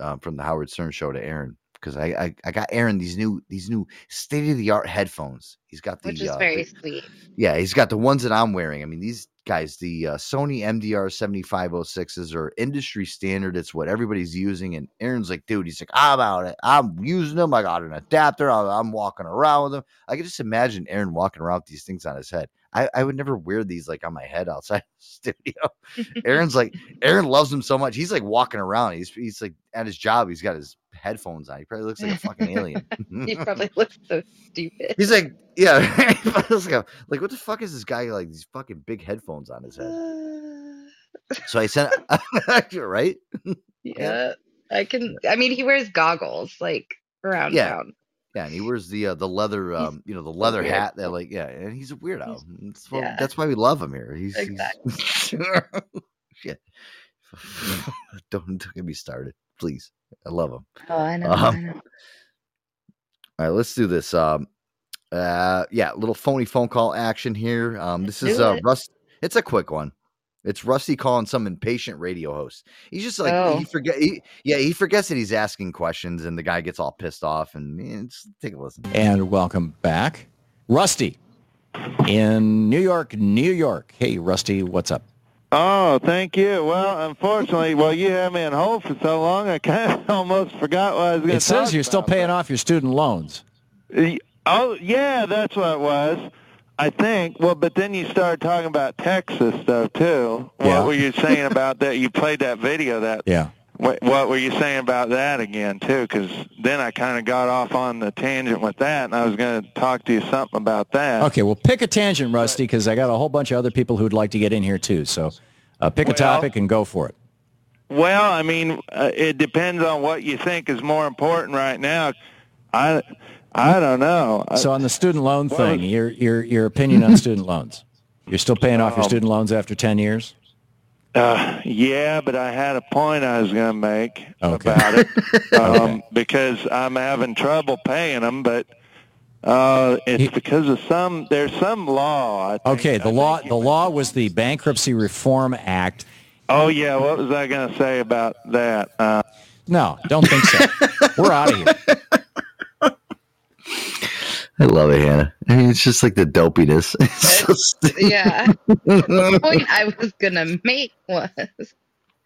uh, from the Howard Stern show to Aaron because I, I I got Aaron these new these new state of the art headphones. He's got the Which is uh, very the- sweet. yeah, he's got the ones that I'm wearing. I mean, these guys, the uh, Sony MDR 7506s are industry standard. It's what everybody's using. And Aaron's like, dude, he's like, I'm out it. I'm using them. I got an adapter. I'm, walking around with them. I can just imagine Aaron walking around with these things on his head. I, I would never wear these like on my head outside the studio. Aaron's like, Aaron loves them so much. He's like walking around. He's he's like at his job. He's got his headphones on. He probably looks like a fucking alien. He probably looks so stupid. He's like, yeah, like, like what the fuck is this guy like these fucking big headphones on his head? So I sent, right? yeah. I can I mean he wears goggles like around Yeah. town. Yeah, and he wears the uh, the leather, um, you know, the leather weird. hat. That like, yeah, and he's a weirdo. That's why, yeah. that's why we love him here. He's, he's Exactly. shit. don't don't get me started, please. I love him. Oh, I know. Um, I know. All right, let's do this. Um, uh, yeah, little phony phone call action here. Um, this is uh. Rust. It's a quick one. It's Rusty calling some impatient radio host. He's just like Oh. he forget. He, yeah, he forgets that he's asking questions, and the guy gets all pissed off. And eh, take a listen. And welcome back, Rusty, in New York, New York. Hey, Rusty, what's up? Oh, thank you. Well, unfortunately, well, you had me on hold for so long, I kind of almost forgot what I was going to say. It says you're still paying off your student loans. Oh, yeah, that's what it was. I think. Well, but then you started talking about Texas stuff too. Yeah. What were you saying about that? You played that video. That Yeah. what, what were you saying about that again too? Because then I kind of got off on the tangent with that, and I was going to talk to you something about that. Okay, well, pick a tangent, Rusty, because I got a whole bunch of other people who'd like to get in here too. So uh, pick a Well- topic and go for it. Well, I mean, uh, it depends on what you think is more important right now. I, I don't know. So on the student loan Well- thing, your your your opinion on student loans? You're still paying off your student loans after ten years? Uh, yeah, but I had a point I was going to make Okay. about it um, Okay. because I'm having trouble paying them, but uh, it's He- because of some. There's some law. Think. Okay, the I law the law was the Bankruptcy Reform Act. Oh yeah, what was I going to say about that? Uh, No, don't think so. We're out of here. I love it, Hannah. I mean, it's just like the dopiness. So. Yeah. the point I was gonna make was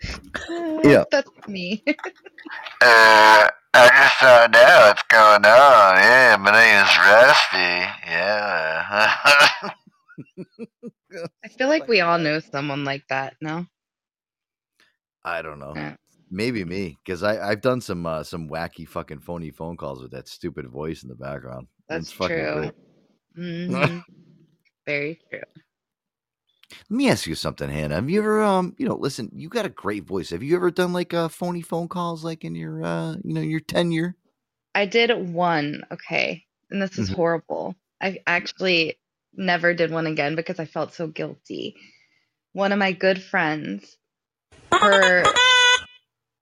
Yeah. that's me. Uh, I just don't know what's going on. Yeah, my name is Rusty. Yeah. I feel like we all know someone like that, no? I don't know. Yeah. Maybe me, because I I've done some uh, some wacky fucking phony phone calls with that stupid voice in the background. That's true. Mhm. Very true. Let me ask you something, Hannah. Have you ever, um, you know, listen, you got a great voice. Have you ever done like uh, phony phone calls, like in your, uh, you know, your tenure? I did one, okay, and this is Mhm. horrible. I actually never did one again because I felt so guilty. One of my good friends, her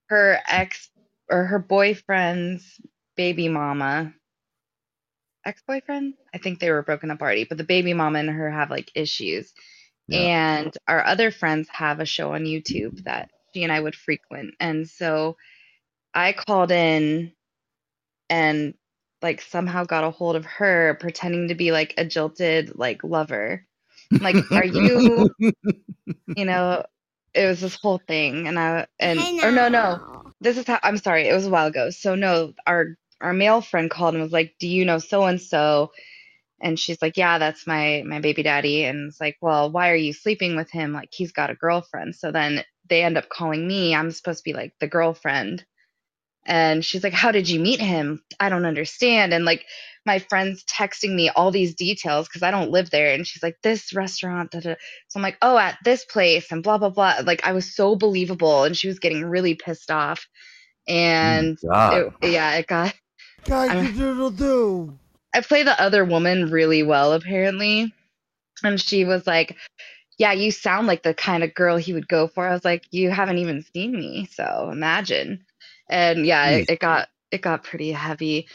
her ex or her boyfriend's baby mama, ex boyfriend. I think they were broken up already, but the baby mama and her have like issues. Yeah. And our other friends have a show on YouTube that she and I would frequent, and so I called in and like somehow got a hold of her pretending to be like a jilted like lover like are you you know it was this whole thing and i and or no no this is how i'm sorry it was a while ago so no our our male friend called and was like do you know so and so and she's like yeah that's my my baby daddy. And it's like well why are you sleeping with him? Like he's got a girlfriend. So then they end up calling me. I'm supposed to be like the girlfriend. And she's like how did you meet him? I don't understand. And like my friends texting me all these details because i don't live there. And she's like this restaurant da, da. so i'm like oh at this place and blah blah blah. Like i was so believable and she was getting really pissed off. And it, yeah it got Doodle doo. I play the other woman really well, apparently. And she was like, Yeah, you sound like the kind of girl he would go for. I was like, You haven't even seen me, so imagine. And yeah, it, it got it got pretty heavy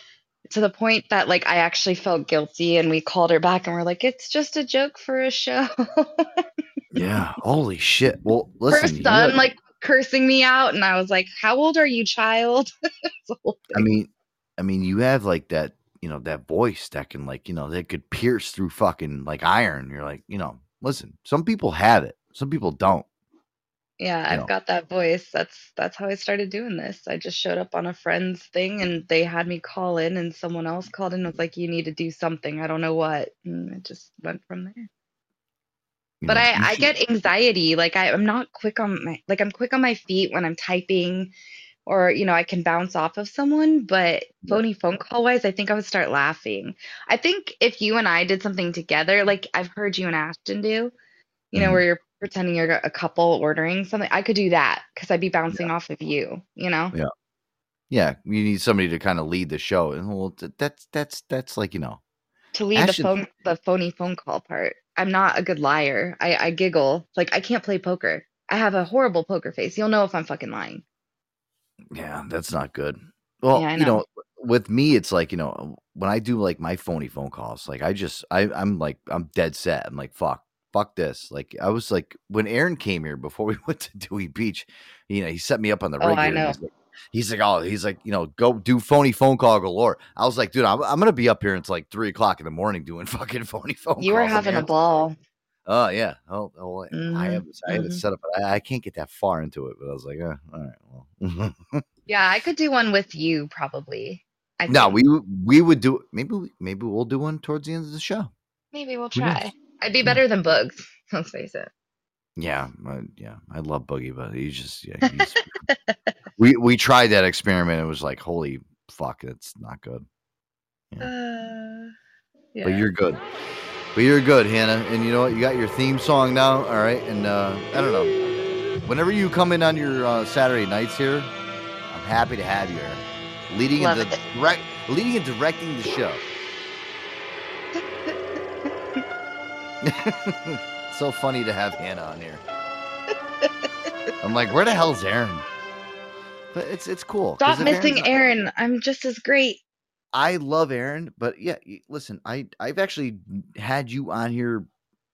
to the point that like I actually felt guilty and we called her back and we're like, It's just a joke for a show. Yeah. Holy shit. Well, Her listen. you son like cursing me out and I was like, How old are you, child? It's a whole I mean, I mean, you have like that, you know, that voice that can like, you know, that could pierce through fucking like iron. You're like, you know, listen, some people have it, some people don't. Yeah, I've know. got that voice. That's that's how I started doing this. I just showed up on a friend's thing and they had me call in and someone else called in and was like, You need to do something. I don't know what. And it just went from there. You But know, I, I should- get anxiety. Like I, I'm not quick on my like I'm quick on my feet when I'm typing or you know, I can bounce off of someone, but phony phone call wise, I think I would start laughing. I think if you and I did something together, like I've heard you and Ashton do, you know, Mhm. where you're pretending you're a couple ordering something, I could do that because I'd be bouncing off of you, you know? Yeah. Yeah, you need somebody to kind of lead the show, and well, that's that's that's like you know, To lead Actually- the phone the phony phone call part. I'm not a good liar. I, I giggle. Like I can't play poker. I have a horrible poker face. You'll know if I'm fucking lying. Yeah, that's not good. Well, Yeah, I you know, know. with me, it's like you know, when I do like my phony phone calls, like I just I I'm like I'm dead set. I'm like fuck. Fuck this! Like I was like when Aaron came here before we went to Dewey Beach, you know he set me up on the Oh, regular. I know. He's like, he's like, oh, he's like, you know, go do phony phone call galore. I was like, dude, I'm, I'm gonna be up here until like three o'clock in the morning doing fucking phony phone. You were having a ball. Oh yeah. Oh, oh I Mhm, have I have it mhm. set up, but I, I can't get that far into it. But I was like, eh, all right, well. Yeah, I could do one with you probably. I no, think. we would- we would do maybe maybe we'll do one towards the end of the show. maybe we'll try. I'd be better than Bugs. Let's face it. Yeah, I, yeah, I love Boogie, but he's just yeah. He's, we we tried that experiment. It was like, holy fuck, it's not good. Uh, yeah. But you're good. But you're good, Hannah. And you know what? You got your theme song now. All right. And uh, I don't know. Whenever you come in on your uh, Saturday nights here, I'm happy to have you here. Leading Love and direct, leading and directing the show. so funny to have Hannah on here. I'm like, where the hell's Aaron? But it's it's cool. Stop missing Aaron. I'm just as great. I love Aaron, but yeah, listen, I I've actually had you on here.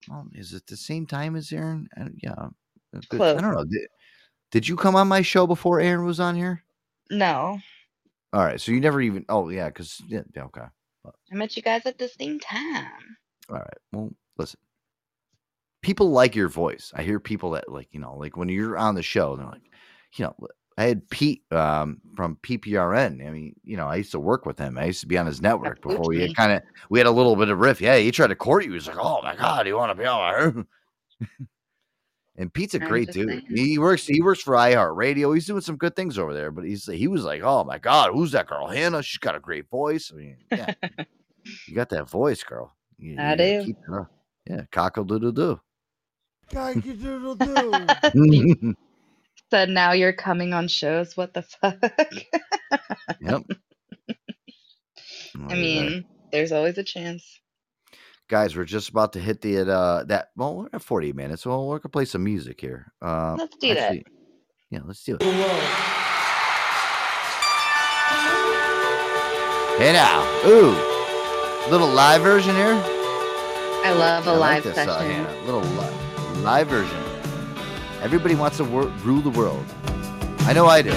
Well, is it the same time as Aaron? I, yeah, uh, but I don't know. Did, did you come on my show before Aaron was on here? No, All right, so you never even. Oh yeah, because yeah, yeah, okay. I met you guys at the same time. All right. Well, listen. People like your voice. I hear people that like, you know, like when you're on the show, they're like, you know, I had Pete um, from PPRN. I mean, you know, I used to work with him. I used to be on his network before we had kind of we had a little bit of riff. Yeah, he tried to court you. He was like, "Oh my god, you want to be on?" my and Pete's a I'm great dude. saying. He works. He works for iHeartRadio. He's doing some good things over there. But he's he was like, "Oh my god, who's that girl, Hannah? She's got a great voice." I mean, yeah, you got that voice, girl. You, I you gotta do. keep it up. Yeah, cockle doodle doo. Said now you're coming on shows. What the fuck? yep. I mean, there's always a chance. guys, we're just about to hit the uh that. Well, we're at forty minutes. Well, we're gonna play some music here. Uh, Let's do that. Yeah, let's do it. Hey now, ooh, little live version here. I love a I like live this, session. Uh, Hannah. little li- live version. Everybody wants to wor- rule the world. I know I do.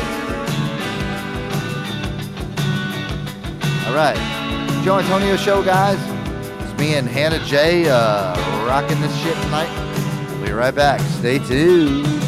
All right, Joe Antonio show, guys. It's me and Hannah J uh, rocking this shit tonight. We'll be right back. Stay tuned.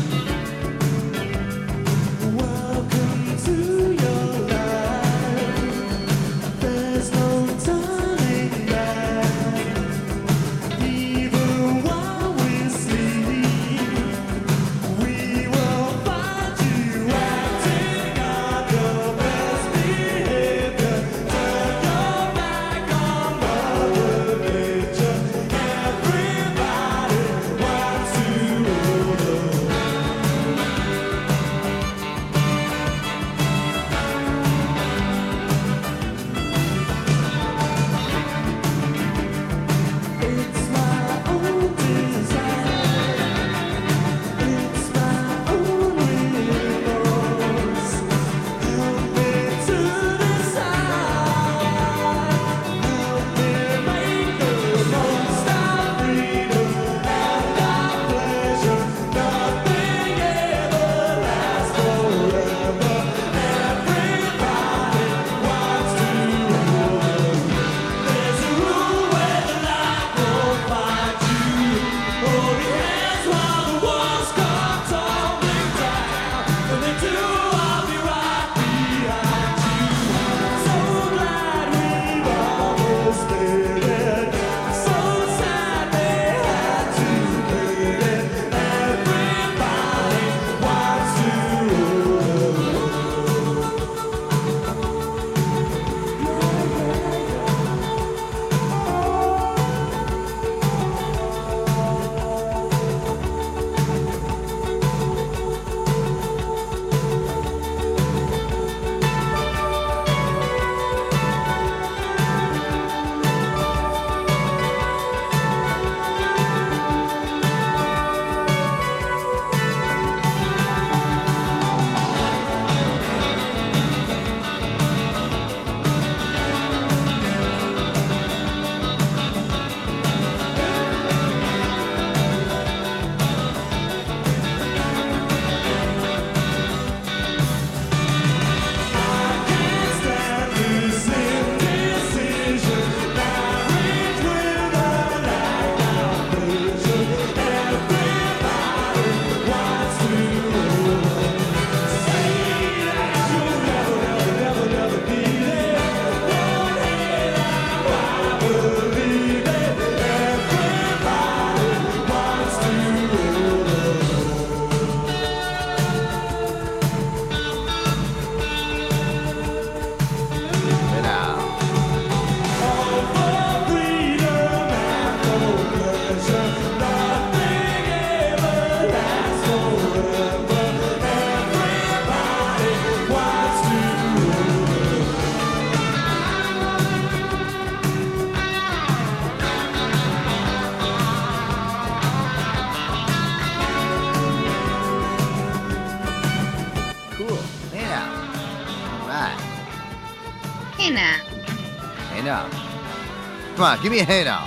Come on, give me a hey now.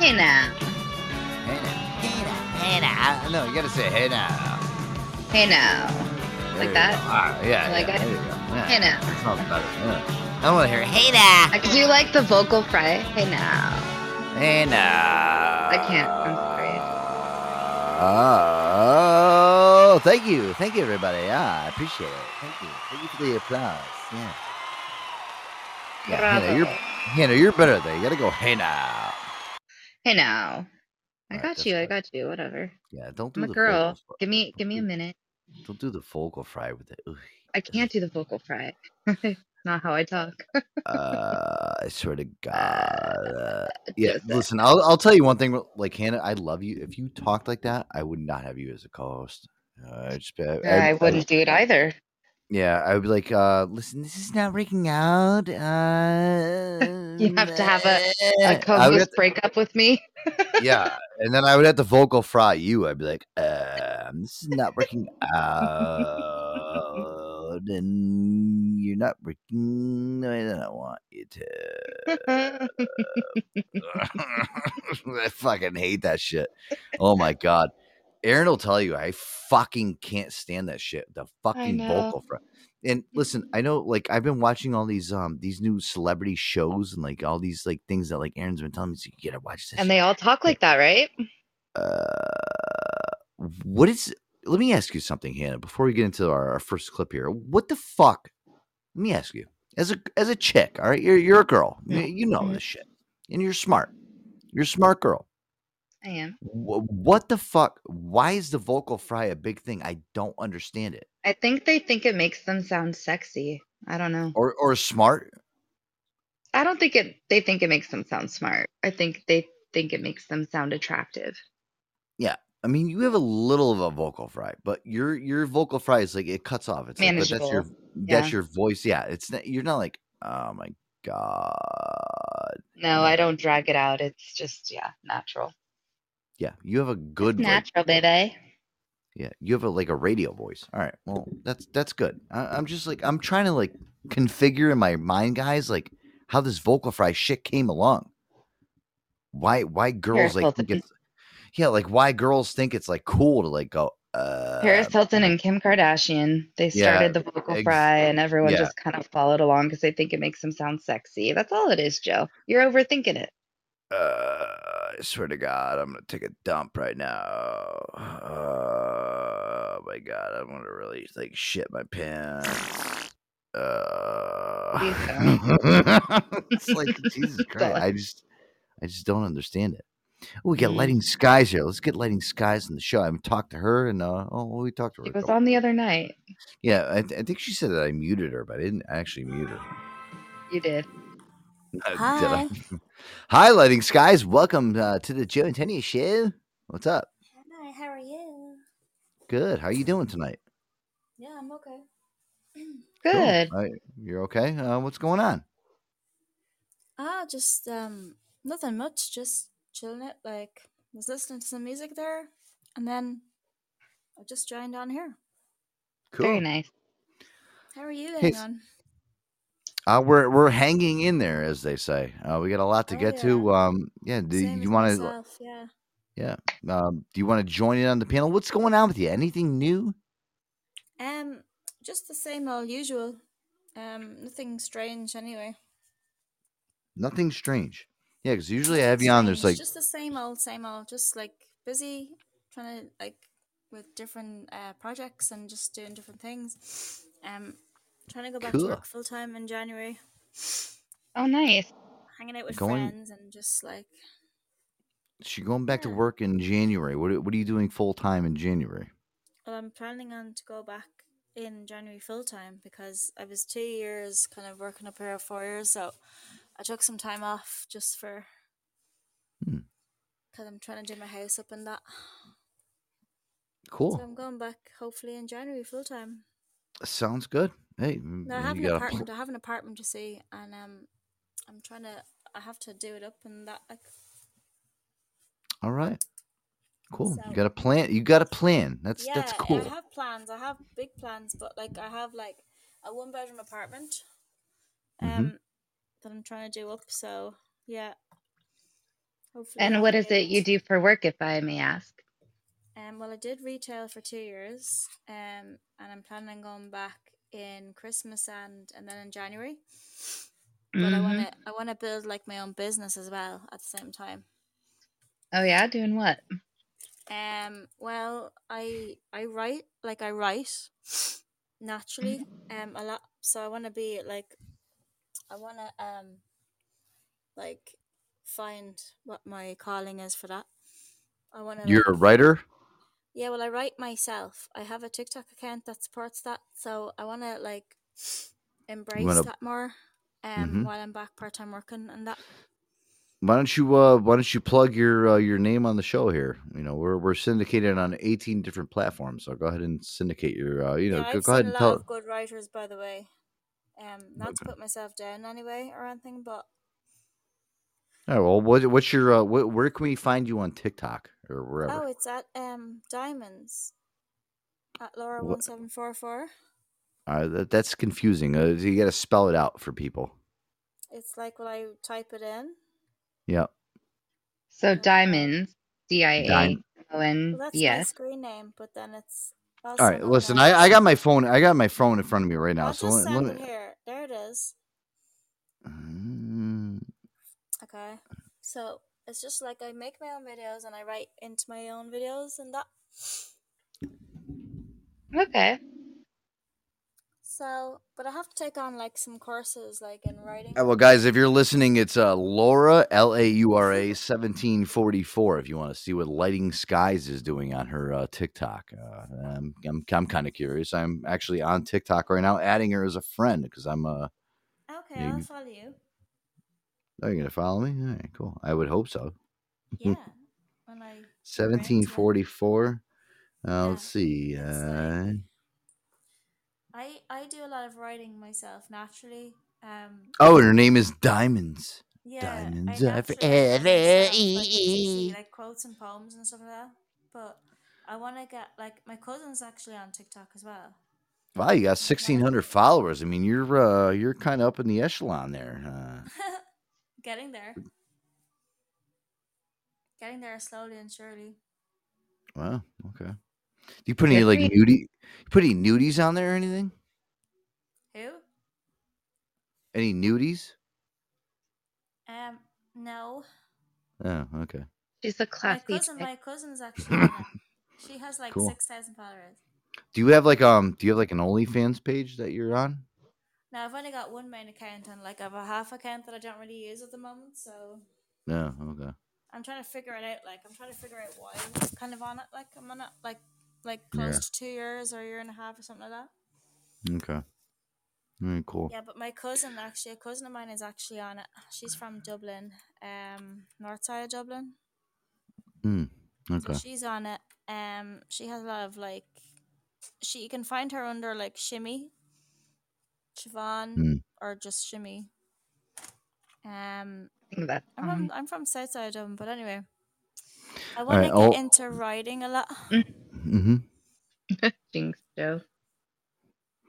Hey now. Hey now. Hey now. Hey now. No, you gotta say hey now. Hey now. There Like that? Ah, yeah. You like yeah, it? There you go. Yeah. Hey now. That sounds better. Yeah. I don't want to hear hey now. Because you like the vocal fry. Hey now. Hey now. I can't. I'm sorry. Oh, thank you. Thank you, everybody. Yeah, I appreciate it. Thank you. Thank you for the applause. Yeah. Yeah, Hannah, you're, Bravo. Hannah, you're better at that. You got to go, hey now. Hey now. I Alright, got that's you. I got you. Whatever. Yeah, don't do I'm a the girl. Give me give me a minute. Don't do the vocal fry with it. Ugh. I can't do the vocal fry. Not how I talk. Uh, I swear to God. Uh, yeah, listen, I'll, I'll tell you one thing. Like, Hannah, I love you. If you talked like that, I would not have you as a co host. Uh, I just, I, I wouldn't do it either. Yeah, I would be like, uh, listen, this is not working out. Uh, You have to have a, would co-host have to- break up with me. yeah, and then I would have to vocal fry you. I'd be like, um, this is not working out, and you're not working the way that I want you to. I fucking hate that shit. Oh my god. Aaron will tell you I fucking can't stand that shit. The fucking vocal fry. And listen, I know like I've been watching all these um these new celebrity shows and like all these like things that like Aaron's been telling me so you gotta watch this. and they all talk like that, right? uh what is let me ask you something, Hannah, before we get into our, our first clip here. What the fuck? Let me ask you. As a as a chick, all right, you're you're a girl. You, you know Mhm. this shit. And you're smart. You're a smart girl. I am. Wh- what the fuck? Why is the vocal fry a big thing? I don't understand it. I think they think it makes them sound sexy. I don't know. Or or smart? I don't think it. They think it makes them sound smart. I think they think it makes them sound attractive. Yeah. I mean, you have a little of a vocal fry, but your your vocal fry is like it cuts off. It's like, but that's your Manageable. that's Yeah. your voice. Yeah, it's not, you're not like oh my god. No, I don't drag it out. It's just yeah, natural. Yeah, you have a good like, Natural, baby. yeah, you have a like a radio voice. All right, well that's that's good. I, I'm just like I'm trying to like configure in my mind, guys, like how this vocal fry shit came along. Why why girls like think it's yeah like why girls think it's like cool to like go uh Paris Hilton and Kim Kardashian. They yeah, started the vocal fry, and everyone yeah. just kind of followed along because they think it makes them sound sexy. That's all it is, Joe. You're overthinking it. Uh, I swear to God, I'm gonna take a dump right now. Oh my God, I'm gonna really like shit my pants. Uh, it's like Jesus Christ. I just, I just don't understand it. Oh, we got Mm. Lighting Skies here. Let's get Lighting Skies in the show. I haven't talked to her, and uh, oh, we talked to her. It was on the other night. Yeah, I, th- I think she said that I muted her, but I didn't actually mute her. You did. Uh, did Hi, Lighting Skies. Welcome uh, to the Joe Antonio show. What's up? Hi, how are you? Good. How are you doing tonight? Yeah, I'm okay. Cool. Good. Uh, you're okay. Uh, what's going on? Ah, just um, nothing much. Just chilling it. Like, was listening to some music there, and then I just joined on here. Cool. Very nice. How are you Hey, on? Uh, we're we're hanging in there, as they say. Uh, we got a lot to Oh, get to. Um, yeah. Do Same you want to? yeah. Yeah. Um, do you want to join in on the panel? What's going on with you? Anything new? Um, just the same old usual. Um, nothing strange anyway. Nothing strange. Yeah, because usually I have you on. There's like just the same old, same old. Just like busy, trying to like with different uh, projects and just doing different things. Um, trying to go back Cool. to work full time in January. Oh, nice. Hanging out with Going- friends and just like she going back to work in January. What are- what are you doing full time in January? well, I'm planning on to go back in January full time because I was two years kind of working up here four years, so I took some time off just for Hmm. because I'm trying to do my house up and that. Cool. So I'm going back hopefully in January full time. Sounds good. Hey, No, I have an apartment. pl- I have an apartment, you see, and um, I'm trying to. I have to do it up and that. Like, All right. Cool. So- you got a plan. You got a plan. That's yeah, that's cool. I have plans. I have big plans, but like I have like a one bedroom apartment. Um, Mhm. that I'm trying to do up. So yeah. Hopefully And I'll what be is it you do for work, if I may ask? Um, well, I did retail for two years, um, and I'm planning on going back in Christmas and and then in January. But I want to I want to build like my own business as well at the same time. Oh yeah, doing what? Um, well, I I write like I write naturally, um, a lot. So I want to be like, I want to um, like find what my calling is for that. I want to. You're a writer. Yeah, well, I write myself. I have a TikTok account that supports that, so I want to like embrace wanna- that more. Um, Mhm. while I'm back part time working and that. Why don't you uh why don't you plug your uh, your name on the show here? You know, we're we're syndicated on 18 different platforms. So go ahead and syndicate your uh you know, yeah, go, go ahead and a lot tell of good writers, by the way. Um, not to put myself down anyway or anything, but Oh, well, what, what's your uh, wh- where can we find you on TikTok or wherever? oh, it's at um Diamonds at Laura one seven four four. Uh, that, that's confusing. Uh, you got to spell it out for people. It's like when I type it in. Yeah. So diamonds, D I A Dime- O N Well, that's D my S. screen name, but then it's. All also right. known Listen, I, I got my phone. I got my phone in front of me right now. I'll so just let, send let it me. here. There it is. Mm, Okay. So it's just like I make my own videos and I write into my own videos and that. Okay. So, but I have to take on like some courses like in writing. Uh, well, guys, if you're listening, it's uh, Laura L A U R A seventeen forty four. If you want to see what Lighting Skies is doing on her uh, TikTok, uh, I'm I'm, I'm kind of curious. I'm actually on TikTok right now, adding her as a friend because I'm uh. Okay, Yeah, I'll follow you. Are you gonna follow me? All right, cool. I would hope so. Yeah. when I Seventeen forty four. Uh, let's see. Uh, I I do a lot of writing myself naturally. Um. oh, and her name is Diamonds. Yeah, Diamonds I are forever. like, like quotes and poems and stuff like that. But I want to get like my cousin's actually on TikTok as well. Wow, you got sixteen hundred followers. I mean, you're uh, you're kind of up in the echelon there. Uh, Getting there. Getting there slowly and surely. wow. Okay. Do you put any like for you. nudie? You put any nudies on there or anything? Who? Any nudies? Um. No. Oh, okay. She's a classy. My cousin. My cousin's actually. She has like Cool. six thousand followers. Do you have like um? Do you have like an OnlyFans page that you're on? Now I've only got one main account and like I have a half account that I don't really use at the moment. So Yeah, Okay. I'm trying to figure it out. Like I'm trying to figure out why I'm kind of on it. Like I'm on it like like close Yeah. to two years or a year and a half or something like that. Okay. Very cool. Yeah, but my cousin actually, a cousin of mine is actually on it. She's from Dublin, um, north side of Dublin. Mm, okay. So she's on it. Um, she has a lot of like, she you can find her under like Shimmy, Siobhan, Mm. or just Shimmy. Um, I think that's I'm from I'm from south side of Dublin, but anyway, I want Alright, to get oh. into writing a lot, Mm-hmm. Jinx Joe.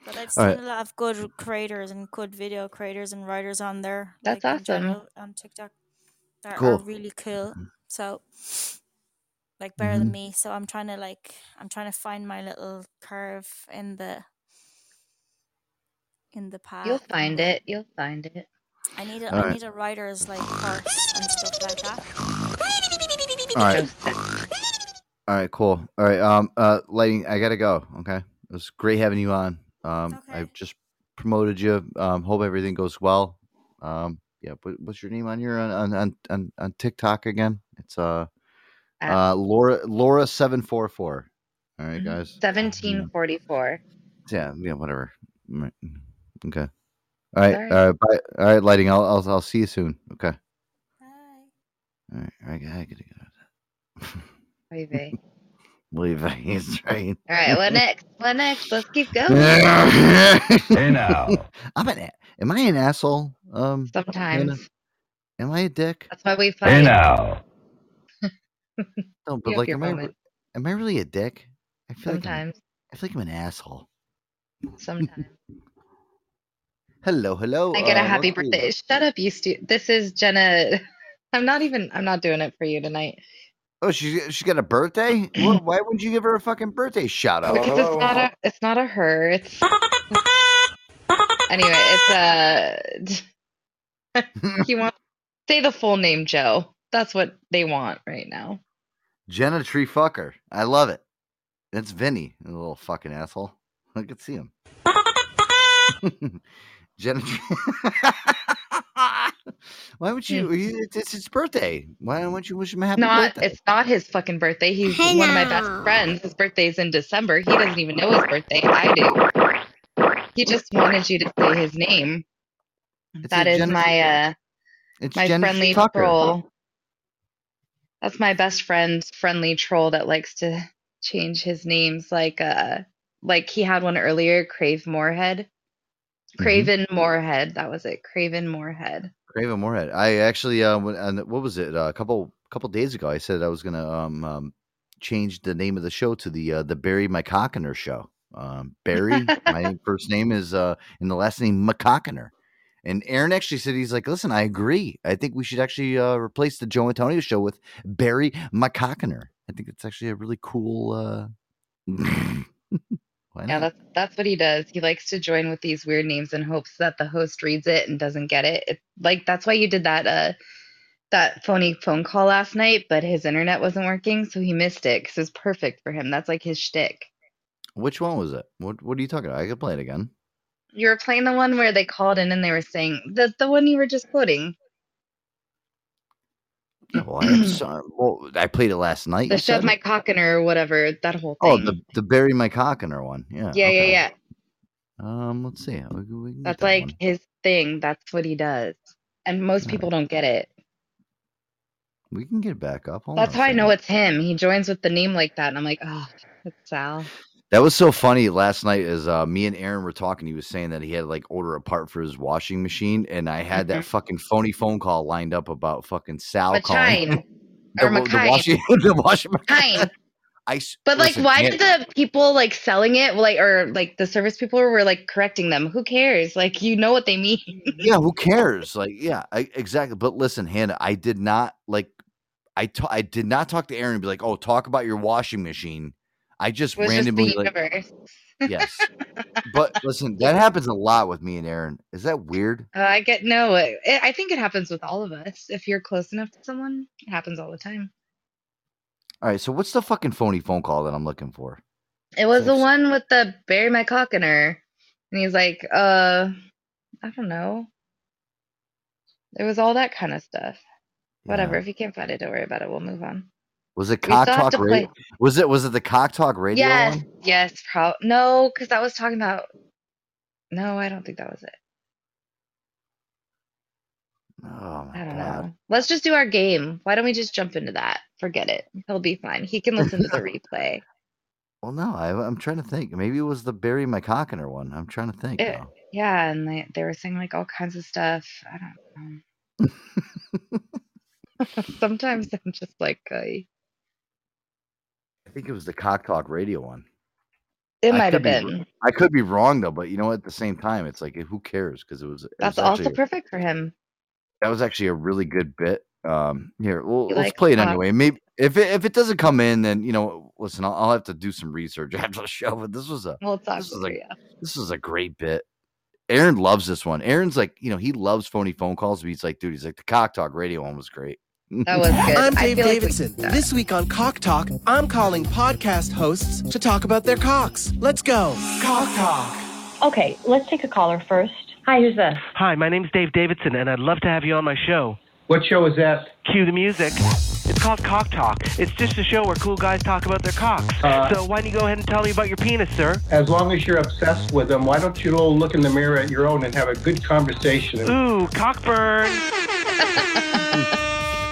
but I've seen Alright. a lot of good creators and good video creators and writers on there. That's like, awesome. general on TikTok that are really cool. So, like better than Mhm. me. So I'm trying to like I'm trying to find my little curve in the in the path. You'll find it. You'll find it. I need a I Alright. need a writer's like course and stuff like that. All right. All right. Cool. All right. Um. Uh. Lighting. I gotta go. Okay. It was great having you on. Um. I've just promoted you. Um. Hope everything goes well. Um. Yeah. What, what's your name on your on on on, on TikTok again? It's uh. Uh. Laura. Laura seven four four. All right, Mhm. guys. 1744. Yeah. Yeah. Whatever. All right. Okay. All right. All right. All right. Bye. All right. Lighting. I'll. I'll. I'll see you soon. Okay. Hi. All right. I gotta I gotta get out. Leave Leave. He's right. All right. What next? What next? Let's keep going. hey now. I'm an. Am I an asshole? Um. Sometimes. Am I a dick? That's why we fight. No, but You have like, your am I? Am I really a dick? I feel like Sometimes. I feel like I'm an asshole. Sometimes. Hello, hello. I get a uh, happy birthday. Shut up, you stu. This is Jenna. I'm not even. I'm not doing it for you tonight Oh, she she got a birthday. Why why wouldn't you give her a fucking birthday shout out? because it's not a. It's not a her. It's anyway. It's a. he wants say the full name, Joe. That's what they want right now. Jenna Tree Fucker. I love it. It's Vinny, a little fucking asshole. I could see him. Jenna. Why would you? he- It's, it's his birthday. Why don't you wish him a happy not. birthday? It's not his fucking birthday. He's Hey one of my best friends. His birthday's in December. He doesn't even know his birthday. I do. He just wanted you to say his name. It's That a Jenna my uh it's my Jenna friendly Tree Fucker. troll. That's my best friend's friendly troll that likes to change his names. Like uh, like he had one earlier, Crave Moorhead. Mm-hmm. Craven Moorhead. That was it. Craven Moorhead. Craven Moorhead. I actually, uh, what was it? Uh, a couple couple days ago, I said I was gonna um, um change the name of the show to the uh, the Barry McCockiner show. Um, Barry, my first name is uh, and the last name McCockiner. And Aaron actually said he's like, listen, I agree. I think we should actually uh, replace the Joe Antonio show with Barry McCockiner. I think it's actually a really cool. Uh... Yeah, that's that's what he does. He likes to join with these weird names in hopes that the host reads it and doesn't get it. it like that's why you did that uh that phony phone call last night, but his internet wasn't working, so he missed it because it's perfect for him. That's like his shtick. Which one was it? What What are you talking about? I could play it again. You were playing the one where they called in and they were saying the the one you were just quoting. Yeah, well, I, saw, well, I played it last night. The shove my cockiner or whatever, that whole thing. Oh, thing. the the Barry McCockiner one. Yeah. yeah, okay. yeah, yeah. Um, let's see. We, we That's that like one. his thing. That's what he does. And most people don't get it. we can get it back up. Hold That's how I know it's him. He joins with the name like that, and I'm like, oh, it's Sal. That was so funny last night. As uh, me and Aaron were talking, he was saying that he had like order a part for his washing machine, and I had that fucking phony phone call lined up about fucking Sal calling Machine. the, Or the washing the washing machine. I But like, why did the people like selling it, like, or like the service people were like correcting them? Who cares? Like, you know what they mean. yeah, who cares? Like, yeah, I, exactly. But listen, Hannah, I did not like. I I did not talk to Aaron and be like, "Oh, talk about your washing machine." I just was just the randomly like, universe. yes. But listen, that happens a lot with me and Aaron. Is that weird? Uh, I get no. It, I think it happens with all of us. If you're close enough to someone, it happens all the time. All right, so what's the fucking phony phone call that I'm looking for? It was the Thanks. one with the Barry McCockiner, and he's like, uh, I don't know. There was all that kind of stuff. Whatever. Yeah. If you can't find it, don't worry about it. We'll move on. Was it Cock Talk Radio? Was it was it the Cock Talk Radio yes, one? yes, pro- no, because that was talking about. No, I don't think that was it. Oh I don't god. know. Let's just do our game. Why don't we just jump into that? Forget it. He'll be fine. He can listen to the replay. Well, no, I, I'm trying to think. Maybe it was the Barry McCockiner one. I'm trying to think. It- yeah, and they, they were saying like all kinds of stuff. I don't know. Sometimes I'm just like, uh, I think it was the Cock Talk Radio one. it I might have could be been. I could be wrong though, but you know, at the same time, it's like who cares? Because it was. It That's was also actually, perfect for him. That was actually a really good bit. Um, here, well, let's like play it anyway. Maybe if it if it doesn't come in, then you know, listen, I'll, I'll have to do some research after the show. But this was a Well, it's this was a yeah. this is a great bit. Aaron loves this one. Aaron's like, you know, he loves phony phone calls. But he's like, dude, he's like, the Cock Talk Radio one was great. That was good. I'm Dave feel like we Davidson. this week on Cock Talk, I'm calling podcast hosts to talk about their cocks. Let's go. Cock Talk. Okay, let's take a caller first. Hi, who's this? Hi, my name's Dave Davidson, and I'd love to have you on my show. What show is that? Cue the music. It's called Cock Talk. It's just a show where cool guys talk about their cocks. Uh, so why don't you go ahead and tell me about your penis, sir? As long as you're obsessed with them, why don't you look in the mirror at your own and have a good conversation? Ooh, cockburn.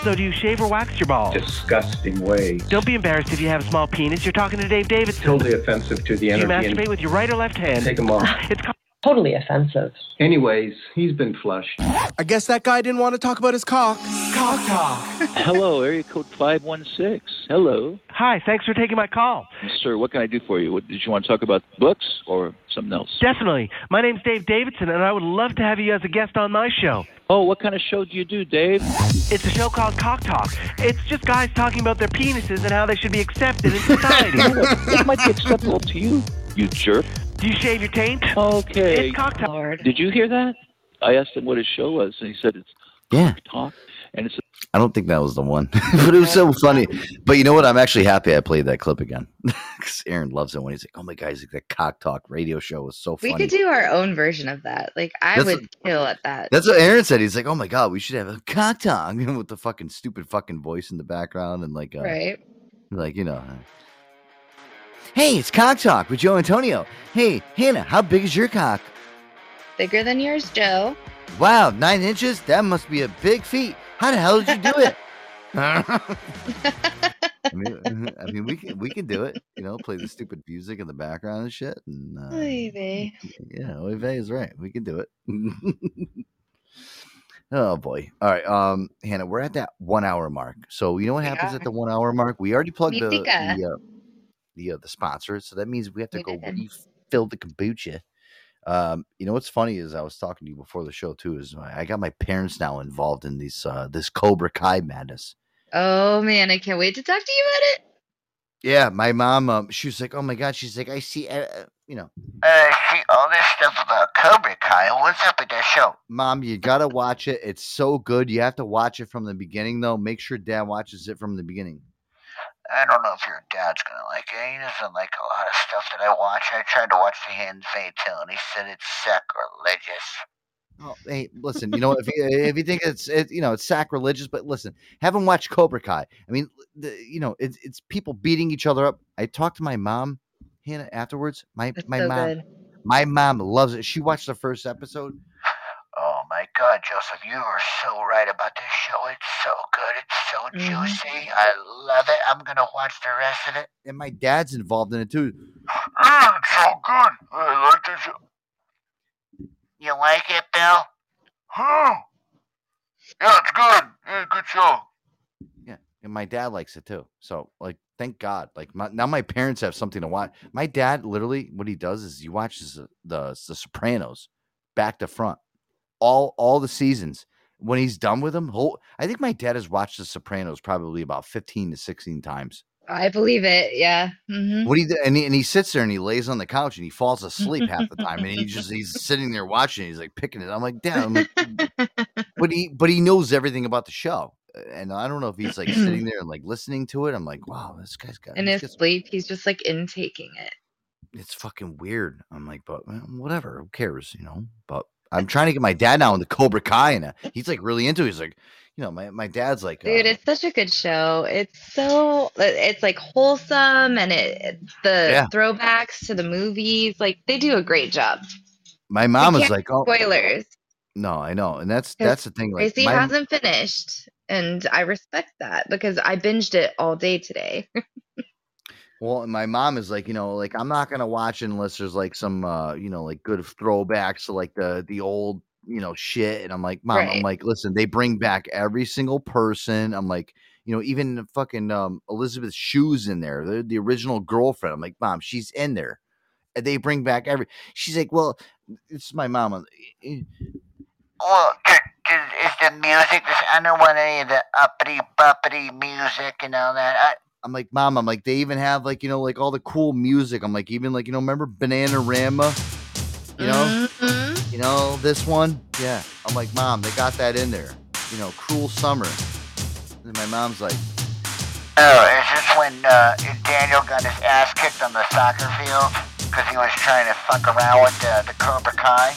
so do you shave or wax your balls? Disgusting way. Don't be embarrassed if you have a small penis. You're talking to Dave Davidson. Totally offensive to the energy. Do you masturbate with your right or left hand? Take them off. It's called totally offensive. Anyways, he's been flushed. I guess that guy didn't want to talk about his cock. Cock talk. Hello, area code 516. Hello. Hi, thanks for taking my call. Sir, what can I do for you? What, did you want to talk about books or something else? Definitely. My name's Dave Davidson, and I would love to have you as a guest on my show. Oh, what kind of show do you do, Dave? It's a show called Cock Talk. It's just guys talking about their penises and how they should be accepted in society. it might be acceptable to you, you jerk. Do you shave your taint? Okay. It's Cock Talk. Did you hear that? I asked him what his show was, and he said it's Yeah. Talk, and it's I don't think that was the one, but it was so funny. But you know what? I'm actually happy I played that clip again because Aaron loves it when he's like, "Oh my god, he's like that cock talk radio show was so funny. We could do our own version of that. Like I That's would kill at that. That's what Aaron said. He's like, "Oh my god, we should have a cock talk with the fucking stupid fucking voice in the background and like, uh, right. like you know." Hey, it's cock talk with Joe Antonio. Hey, Hannah, how big is your cock? Bigger than yours, Joe. Wow, nine inches? That must be a big feat. How the hell did you do it? I mean, I mean, we can we can do it. You know, play the stupid music in the background and shit. And uh, Maybe. yeah, Oive is right. We can do it. oh boy! All right, um, Hannah, we're at that one hour mark. So you know what happens at the one hour mark? We already plugged the the, uh, the uh, the sponsor, so that means we have to We go did. refill the kombucha. Um, you know what's funny is I was talking to you before the show too. Is I I got my parents now involved in these uh, this Cobra Kai madness. Oh man, I can't wait to talk to you about it. Yeah, my mom, um, she was like, "Oh my god," she's like, "I see, uh, uh, you know, Uh, see all this stuff about Cobra Kai. What's up with that show? mom, you gotta watch it. It's so good. You have to watch it from the beginning, though. Make sure dad watches it from the beginning." I don't know if your dad's gonna like it. He doesn't like a lot of stuff that I watch. I tried to watch The Handmaid's Tale, and he said it's sacrilegious. Oh, hey, listen, you know, if you, if you think it's it, you know it's sacrilegious, but listen, have him watch Cobra Kai. I mean, the, you know, it's it's people beating each other up. I talked to my mom, Hannah, afterwards. My my so mom, good. my mom loves it. She watched the first episode. My God, Joseph, you are so right about this show. It's so good. It's so Mhm. juicy. I love it. I'm gonna watch the rest of it. and my dad's involved in it too. Mm, it's so good. I like this show. You like it, Bill? Huh? Yeah, it's good. Yeah, good show. Yeah, and my dad likes it too. So like, thank God. Like my, now, my parents have something to watch. My dad literally, what he does is he watches the the, the Sopranos back to front, all all the seasons. When he's done with them, whole, I think my dad has watched the Sopranos probably about fifteen to sixteen times. I believe it. Yeah. hmm What he do- and he, and he sits there and he lays on the couch and he falls asleep half the time and he just he's sitting there watching. He's like picking it. I'm like, damn. Like, but he but he knows everything about the show, and I don't know if he's like sitting there and like listening to it. I'm like, wow, this guy's got. In his sleep, he's just like intaking it. it's fucking weird. I'm like, but well, whatever. Who cares, you know? But I'm trying to get my dad now into Cobra Kai, and uh, he's like really into. it. He's like, you know, my my dad's like, uh, Dude, it's such a good show. It's so it's like wholesome and it the Yeah. throwbacks to the movies, like they do a great job. my mom is can't like, oh, Spoilers. no, I know, and that's that's the thing. Like, Tracy my, hasn't finished, and I respect that because I binged it all day today. Well, my mom is like, you know, like I'm not gonna watch it unless there's like some, uh, you know, like good throwbacks to like the the old, you know, shit. And I'm like, mom, I'm like, listen, they bring back every single person. I'm like, you know, even fucking um, Elisabeth Shue's in there, the, the original girlfriend. I'm like, mom, she's in there. And they bring back every. She's like, well, it's my mom. Well, j- is the music? This, I don't want any of the uppity buppity music and all that. I, I'm like, mom, I'm like, they even have like, you know, like all the cool music. I'm like, even like, you know, remember Bananarama? You know, Mhm. you know this one? Yeah. I'm like, mom, they got that in there. You know, Cruel Summer. And my mom's like, oh, is this when uh, Daniel got his ass kicked on the soccer field because he was trying to fuck around with the, the Cobra Kai?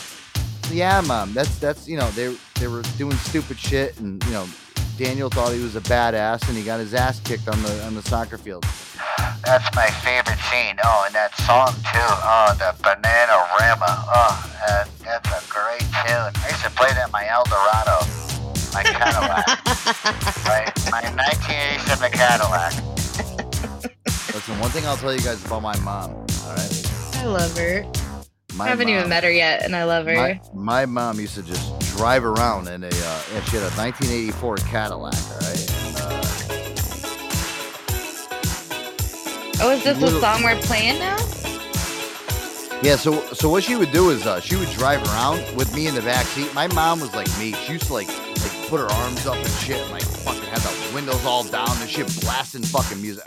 yeah, mom, that's that's you know, they they were doing stupid shit, and you know, Daniel thought he was a badass, and he got his ass kicked on the on the soccer field. That's my favorite scene. Oh, and that song too. Oh, the Banana Rama. Oh, uh, that's a great tune. I used to play that in my Eldorado, my Cadillac, right? My 1987 Cadillac. Listen, one thing I'll tell you guys about my mom. All right, I love her. I haven't mom, even met her yet, and I love her. My, my mom used to just drive around in a, uh, and she had a 1984 Cadillac, all right? And, uh, oh, is this the song we're playing now? yeah, so so what she would do is uh, she would drive around with me in the back seat. My mom was like me. She used to like like put her arms up and shit, and like fucking had the windows all down and shit, blasting fucking music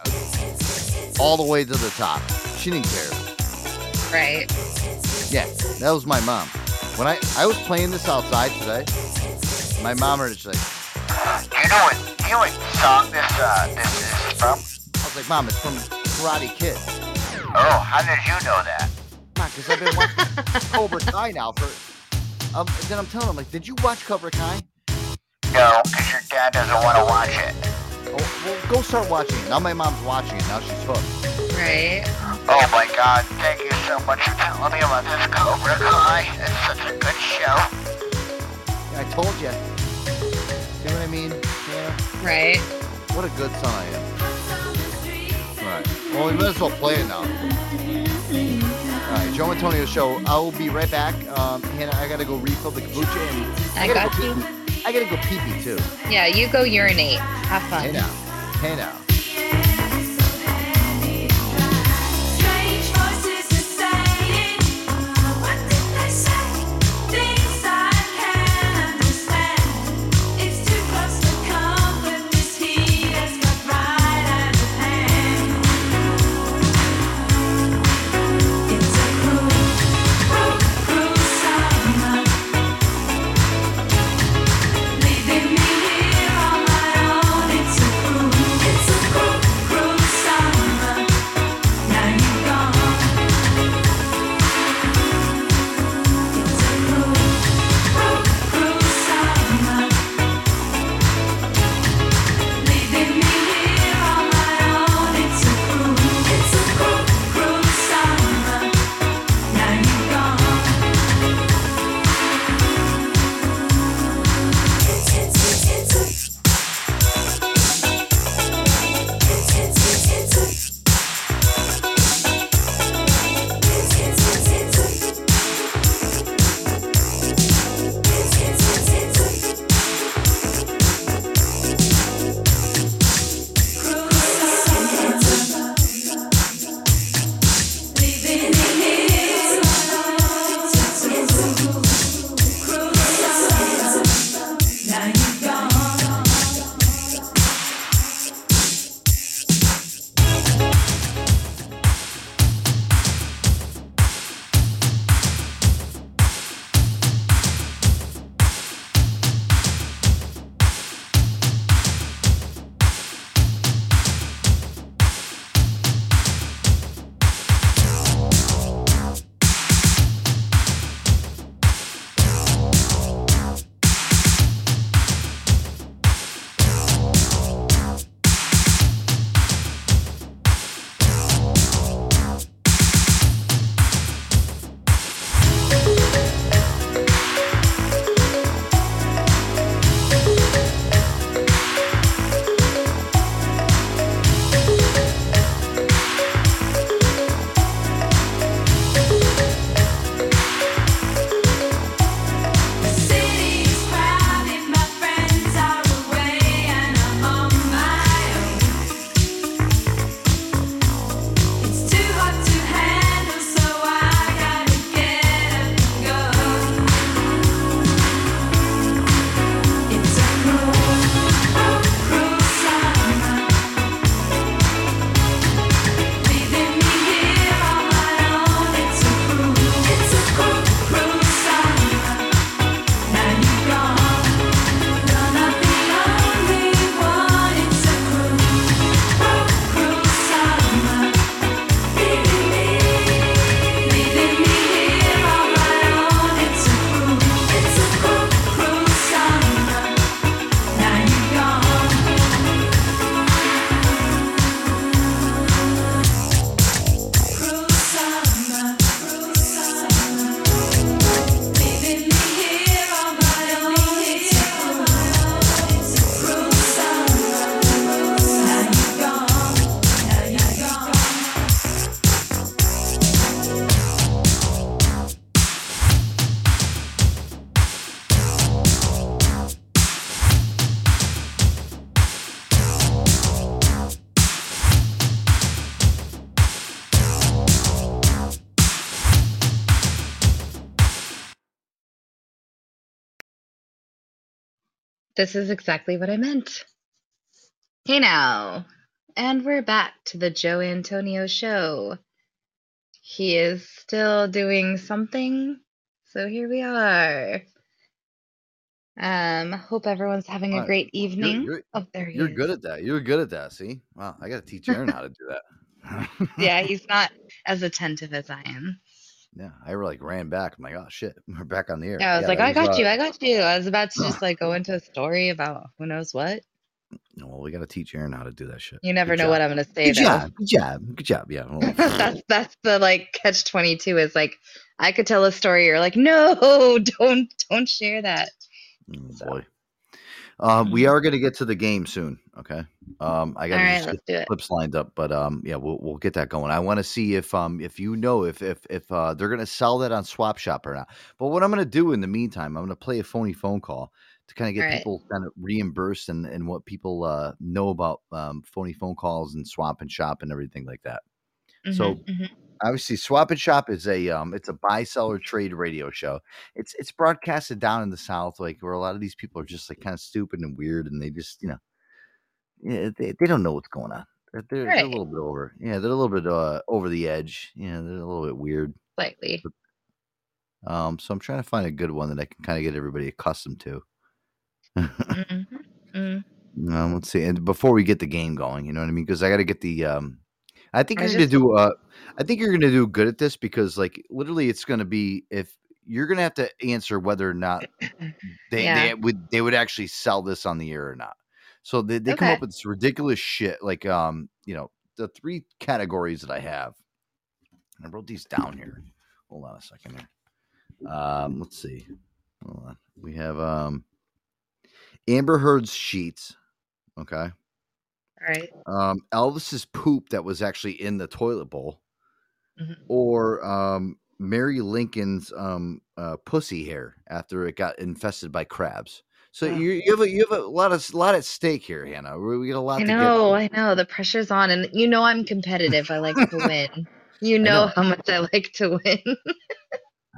all the way to the top. She didn't care. Right. Yeah, that was my mom. When I I was playing this outside today, my mom was just like, You know what? You know what song this uh this is from? I was like, Mom, it's from Karate Kid. Oh, how did you know that? Because I've been watching Cobra Kai now for. Um, then I'm telling him like, did you watch Cobra Kai? No, because your dad doesn't want to watch it. Oh, well, go start watching it. Now my mom's watching it. Now she's hooked. Right. Oh my God! Thank you so much for telling me about this Cobra Kai. It's such a good show. Yeah, I told you. See what I mean? Yeah. Right. What a good son I am. All right. Well, we might as well play it now. All right, Joe Antonio show. I will be right back. Um, Hannah, I gotta go refill the kombucha. And I gotta got go you. pee-pee. I gotta go pee pee too. Yeah, you go urinate. Have fun. Hey now. Hey now. This is exactly what I meant. Hey now, and we're back to the Joe Antonio show. He is still doing something, so here we are. Um, hope everyone's having a great You're, evening. you're, Oh, there he you're is. good at that. You're good at that. See? Wow. I got to teach Aaron how to do that. Yeah, he's not as attentive as I am. Yeah. I like ran back. I'm like, oh, shit. We're back on the air. Yeah, I was like, that I got uh, you, I got you. I was about to just like go into a story about who knows what. Well, we got to teach Aaron how to do that shit. You never Good know what. I'm gonna say Good though. job. Good job. Good job. Yeah. Well, that's that's the like catch twenty two is like I could tell a story. You're like, no, don't don't share that. oh, boy. Uh, we are going to get to the game soon. Okay. Um, I got right, get the clips lined up, but um, yeah, we'll we'll get that going. I want to see if um if you know if if if uh they're going to sell that on Swap Shop or not. But what I'm going to do in the meantime, I'm going to play a phony phone call to kind of get right. people kind of reimbursed and and what people uh know about um phony phone calls and Swap and Shop and everything like that. So Mhm, mhm. Obviously swap and shop is a um it's a buy sell or trade radio show. It's it's broadcasted down in the south like where a lot of these people are just like kind of stupid and weird and they just you know yeah they, they don't know what's going on. They're, they're, they're a little bit over yeah they're a little bit uh over the edge yeah they're a little bit weird. Slightly. um so i'm trying to find a good one that i can kind of get everybody accustomed to. Mhm, mm. um, let's see and before we get the game going you know what i mean? Because i got to get the um I think I you're gonna do. Uh, I think you're gonna do good at this because, like, literally, it's gonna be if you're gonna have to answer whether or not they Yeah. they would they would actually sell this on the air or not. So they, they come up with this ridiculous shit. Like, um, you know, the three categories that I have. I wrote these down here. Hold on a second here. Um, let's see. Hold on. We have um, Amber Heard's sheets. Okay. Right. Um, Elvis's poop that was actually in the toilet bowl, Mhm. or um, Mary Lincoln's um, uh, pussy hair after it got infested by crabs. So Oh. you, you have a you have a lot of lot at stake here, Hannah. We got a lot to I know, I know. The pressure's on, and you know I'm competitive. I like to win. You know, know. how much I like to win.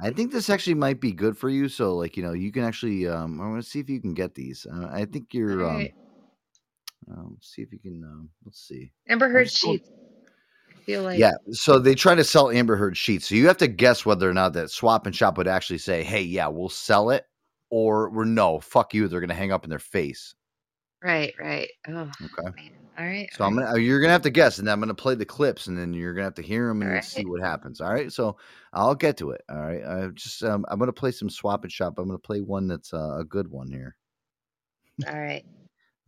I think this actually might be good for you. So like you know you can actually um, I want to see if you can get these. Uh, I think you're um, Um, see if you can um, let's see. Amber Heard sheets. I feel like Yeah, so they try to sell Amber Heard sheets. So you have to guess whether or not that Swap and Shop would actually say, "Hey, yeah, we'll sell it," or we're no, fuck you. They're gonna hang up in their face. Right, right. Oh, Okay. all right. So I'm gonna you're gonna have to guess, and then I'm gonna play the clips, and then you're gonna have to hear them and Alright. see what happens. All right. So I'll get to it. All right. I just um, I'm gonna play some Swap and Shop. I'm gonna play one that's uh, a good one here. All right.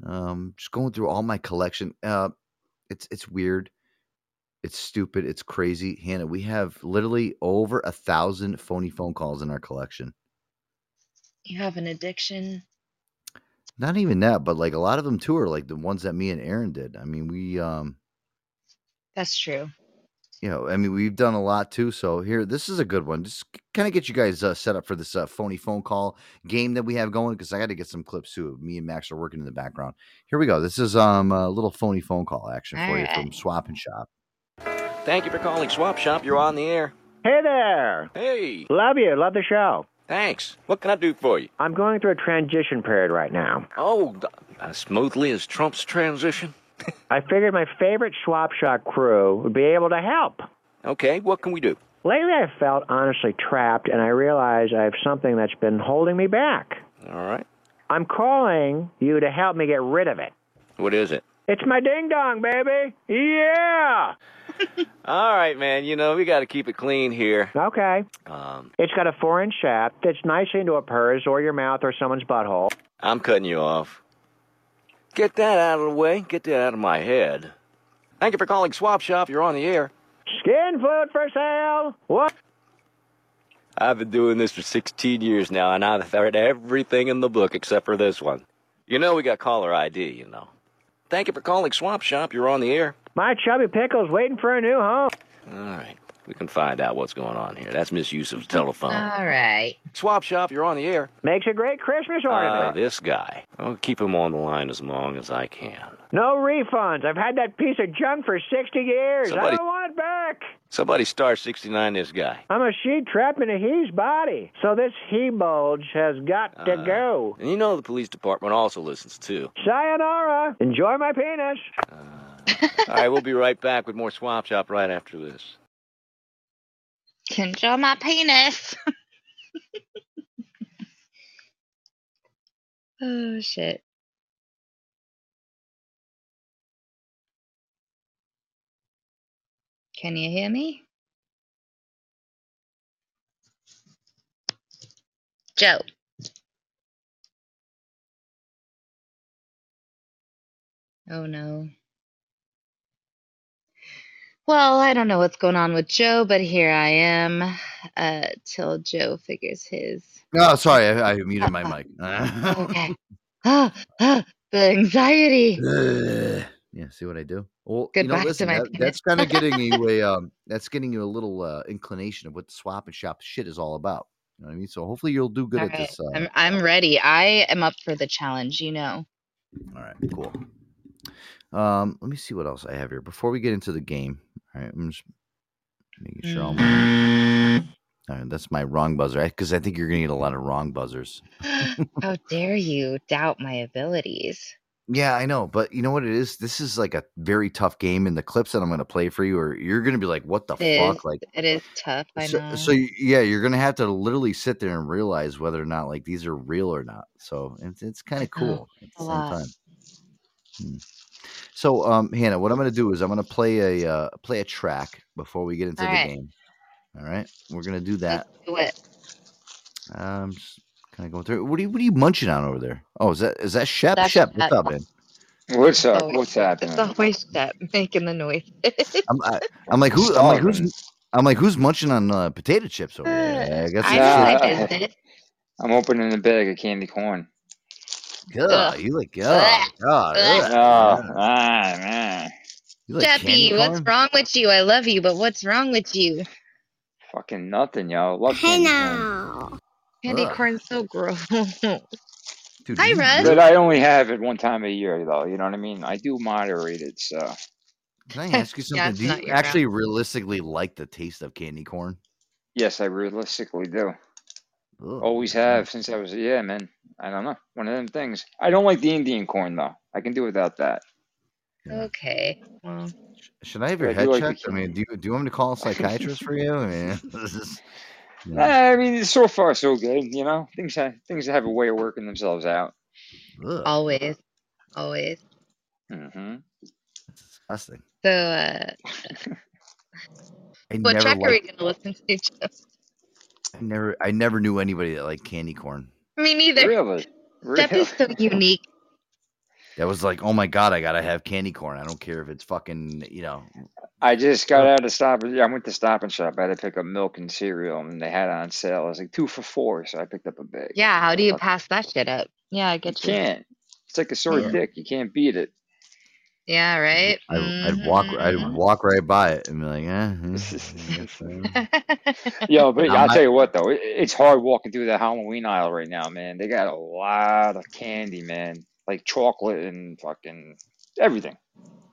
Um, just going through all my collection. Uh, it's it's weird. It's stupid. It's crazy. Hannah, we have literally over a thousand phony phone calls in our collection. You have an addiction. Not even that, but like a lot of them too are like the ones that me and Aaron did. I mean, we um, That's true. You know, I mean, we've done a lot too. So here, this is a good one. Just kind of get you guys uh, set up for this uh, phony phone call game that we have going because I got to get some clips too. Me and Max are working in the background. Here we go. This is um a little phony phone call action for you from Swap and Shop. Thank you for calling Swap Shop. You're on the air. Hey there. Hey. Love you. Love the show. Thanks. What can I do for you? I'm going through a transition period right now. Oh, as smoothly as Trump's transition. I figured my favorite swap shop crew would be able to help. Okay, what can we do? Lately, I've felt honestly trapped, and I realize I have something that's been holding me back. All right. I'm calling you to help me get rid of it. What is it? It's my ding dong, baby. Yeah. All right, man. You know, we got to keep it clean here. Okay. Um, It's got a four inch shaft that's nice into a purse or your mouth or someone's butthole. I'm cutting you off. Get that out of the way. Get that out of my head. Thank you for calling Swap Shop. You're on the air. Skin food for sale. What? I've been doing this for 16 years now, and I've heard everything in the book except for this one. You know we got caller ID, you know. Thank you for calling Swap Shop. You're on the air. My chubby pickle's waiting for a new home. All right. We can find out what's going on here. That's misuse of the telephone. All right. Swap shop, you're on the air. Makes a great Christmas Uh, ornament. this guy. I'll keep him on the line as long as I can. No refunds. I've had that piece of junk for 60 years. Somebody- I don't want it back. Somebody star 69 this guy. I'm a sheet trapped in a he's body. So this he bulge has got to Uh, go. And you know the police department also listens too. Sayonara. Enjoy my penis. All right, we'll be right back with more Swap Shop right after this. Can show my penis. oh shit. Can you hear me? Joe. Oh no. Well, I don't know what's going on with Joe, but here I am uh, till Joe figures his. No, sorry, I, I muted my mic. Okay. Ah, ah, the anxiety. Yeah, see what I do? Well, you Goodbye know, to listen, my that, that's kind of getting you a um, that's getting you a little uh, inclination of what the swap and shop shit is all about. You know what I mean? So hopefully you'll do good All at right, this. Uh, I'm I'm ready. I am up for the challenge. You know. All right, cool. Um, let me see what else I have here before we get into the game. All right, I'm just making sure. All right, that's my wrong buzzer because I think you're gonna get a lot of wrong buzzers. How dare you doubt my abilities? Yeah, I know, but you know what it is? This is like a very tough game, and the clips that I'm gonna play for you, or you're gonna be like, "What the It fuck?" is. Like, It is tough. I so, know. so yeah, you're gonna have to literally sit there and realize whether or not like these are real or not. So it's it's kind of cool at the same lot. time. Hmm. So, um, Hannah, what I'm gonna do is I'm gonna play a uh, play a track before we get into All the right. game. All right, we're gonna do that. Let's Do it. Um, just kind of going through. What are you What are you munching on over there? Oh, is that is that Shep? That's Shep, what's Shep. up, man? What's up? always- What's happening? It's always that making the noise. I'm I, I'm like who? I'm like who's I'm like who's munching on uh, potato chips over there? I guess I it's know shit. I Yeah. did it. I'm opening a bag of candy corn. God, Ugh. you look good. God, God, Ugh. ugh. Oh, ah, man. You like candy what's wrong with you? I love you, but what's wrong with you? Fucking nothing, yo. Love candy corn. Candy Ugh. corn's so gross. Dude, Hi, Russ. But I only have it one time a year, though. You know what I mean? I do moderate it, so. Can I ask you something? it's do you your actually realistically like the taste of candy corn? Yes, I realistically do. Ugh. Always have since I was, yeah, man. I don't know. One of them things. I don't like the Indian corn, though. I can do without that. Okay. Well, Should I have your I head do like the checked? I mean, do you, do you want me to call a psychiatrist for you? I mean, this is, Nah, I mean, so far so good. You know, things have things have a way of working themselves out. ugh, always. Always. hmm that's disgusting. So, uh, what never track are we going to listen to, Joe? I never, I never knew anybody that liked candy corn. Me neither. Really, Jeff really. is so unique. That was like, oh my god, I gotta have candy corn. I don't care if it's fucking, you know. I just got out of Stop. and- I went to Stop and Shop. I had to pick up milk and cereal, and they had it on sale. It was like two for four, so I picked up a bag. Yeah, how do you pass that shit up? Yeah, I You get you. can't. It's like a sore Yeah. dick. You can't beat it. Yeah, right? I, I'd walk, I'd Mhm. walk right by it and be like, eh. I guess, uh." Yo, but I'll tell you what though, it, it's hard walking through the Halloween aisle right now, man. They got a lot of candy, man, like chocolate and fucking everything.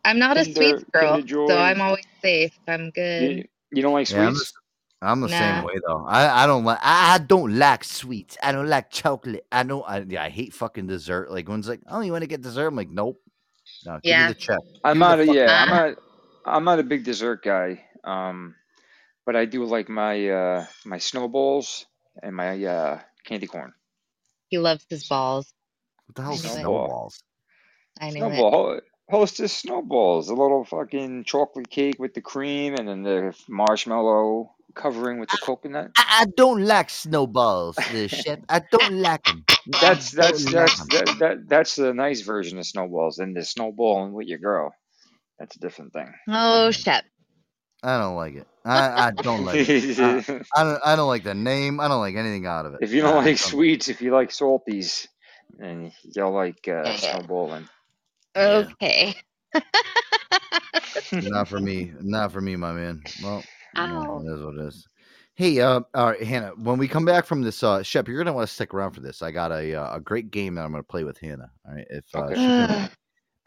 I'm not a Kinder, sweets girl, so I'm always safe. I'm good. you don't like Yeah, I'm sweets? the, I'm the Nah. same way though. I, I don't like I don't like sweets. I don't like chocolate. I don't I yeah, I hate fucking dessert. Like one's like, oh, you want to get dessert? I'm like, nope. No, give Yeah. me the check. I'm not a yeah, I'm not I'm not a big dessert guy. Um, but I do like my uh my snowballs and my uh candy corn. he loves his balls. What the hell's I knew it. Snowball. snowballs? I knew. Snowball. ho- Hostess snowballs. A little fucking chocolate cake with the cream and then the marshmallow covering with the coconut. I, I don't like snowballs, the chef. I don't like them. That's that's don't like that, that that's the nice version of snowballs. And the snowballing with your girl, that's a different thing. Oh, shit. I don't like it. I, I don't like it. I, I don't I don't like the name. I don't like anything out of it. if you don't I like don't- sweets, if you like salties, then you'll like uh, snowballing. Okay. not for me. Not for me, my man. Well, Ow. That is what it is. Hey, uh, all right, Hannah. When we come back from this, uh, Shep, you're gonna want to stick around for this. I got a uh, a great game that I'm gonna play with Hannah. All right, if uh, she can,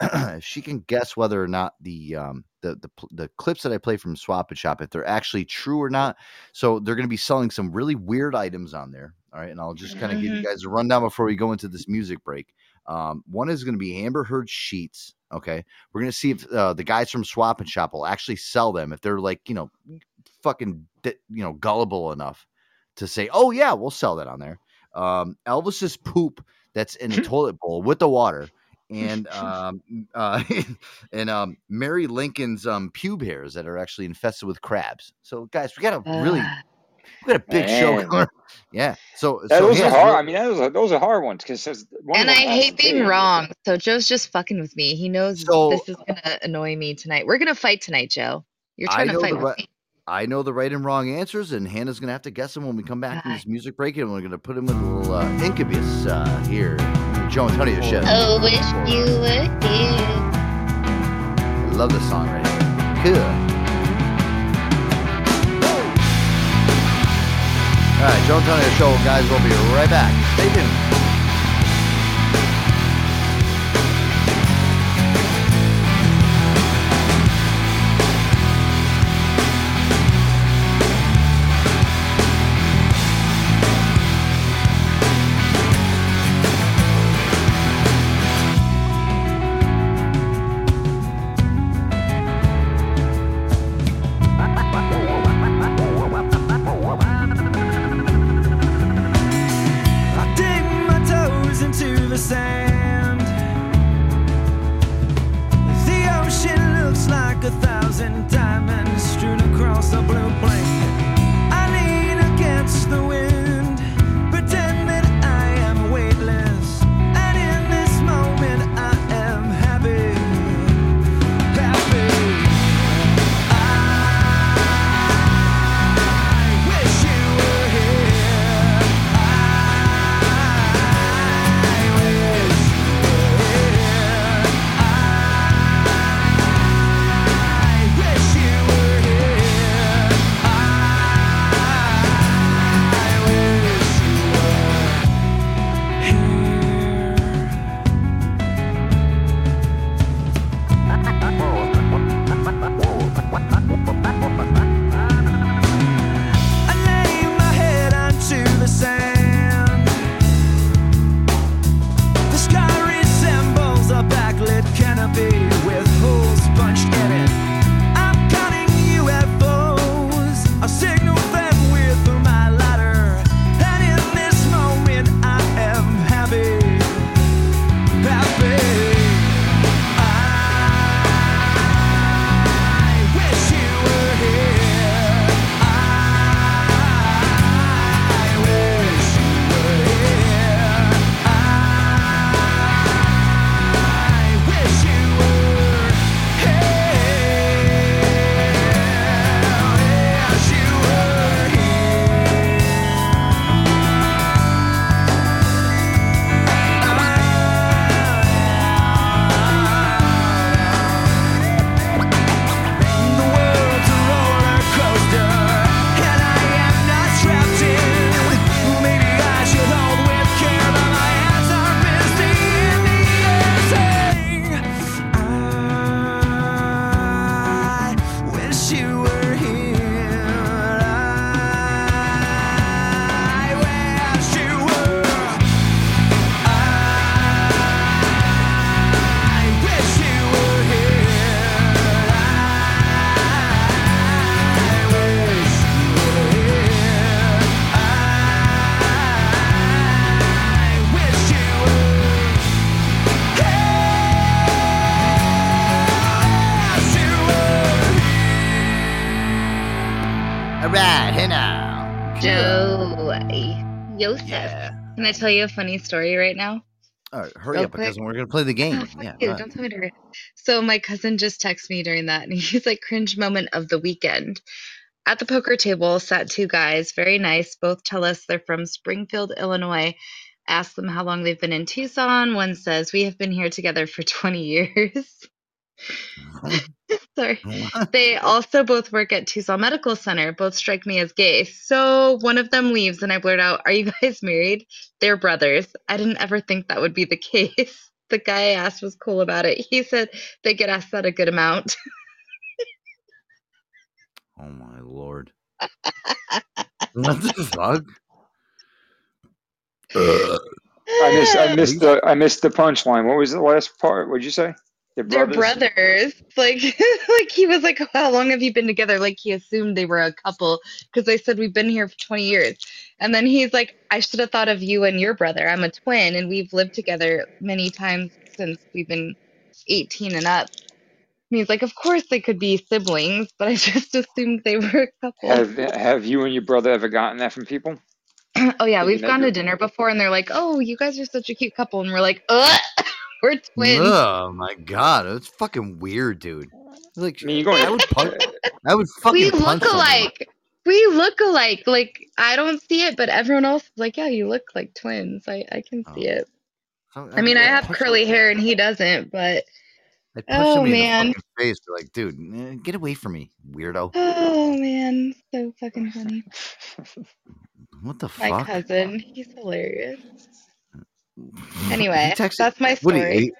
if she can guess whether or not the um the the the clips that I play from Swap and Shop if they're actually true or not. So they're gonna be selling some really weird items on there. All right, and I'll just kind of give you Mhm. guys a rundown before we go into this music break. Um, one is going to be Amber Heard sheets. Okay, we're going to see if uh, the guys from Swap and Shop will actually sell them if they're like you know fucking you know gullible enough to say, oh yeah, we'll sell that on there. Um, Elvis's poop that's in the toilet bowl with the water. And um, uh, and um, Mary Lincoln's um, pube hairs that are actually infested with crabs. So, guys, we got a really, we got a big show Man. going. Yeah. So, Yeah, so those are hard. I mean, those are, those are hard ones because one And I hate being be. wrong. So Joe's just fucking with me. He knows So- this is gonna annoy me tonight. We're gonna fight tonight, Joe. You're I trying to fight the with right, me. I know the right and wrong answers, and Hannah's gonna have to guess them when we come back from this music break, and we're gonna put him in a little uh, incubus uh, here, the Joe Antonio show. Oh, wish you were here. I love this song right here. Cool. All right, Joe Antonio show, guys. We'll be right back. Stay tuned. Can I tell you a funny story right now? All right, hurry Real up because quick. we're gonna play the game. Oh, yeah. Right. don't tell me to hurry. So my cousin just texted me during that, and he's like, "Cringe moment of the weekend." At the poker table sat two guys, very nice. Both tell us they're from Springfield, Illinois. Ask them how long they've been in Tucson. One says, "We have been here together for 20 years." Sorry. They also both work at Tucson Medical Center. Both strike me as gay. So one of them leaves, and I blurt out, Are you guys married? They're brothers. I didn't ever think that would be the case. The guy I asked was cool about it. He said they get asked that a good amount. Oh my lord. what the fuck? I missed. I missed the. I missed the punchline. What was the last part? What'd you say? They're They're brothers. brothers. Like, like he was like, "How long have you been together?" Like he assumed they were a couple because they said we've been here for 20 years. And then he's like, "I should have thought of you and your brother. I'm a twin, and we've lived together many times since we've been 18 and up." And he's like, "Of course they could be siblings, but I just assumed they were a couple." Have Have you and your brother ever gotten that from people? oh yeah, Thinking we've gone to dinner before, and they're like, "Oh, you guys are such a cute couple," and we're like, "Ugh, we're twins." Oh my god, it's fucking weird, dude. Like, I mean, you're going. I would punch. I would fucking we punch look someone. alike. We look alike. Like I don't see it, but everyone else is like, yeah, you look like twins. I I can see oh. it. So, I mean, I would have punch curly hair and he doesn't, but I'd punch oh somebody man, in the fucking face. Be like, dude, get away from me, weirdo. oh man, so fucking funny. What the My fuck? My cousin, he's hilarious. Anyway, texted- that's my story. He,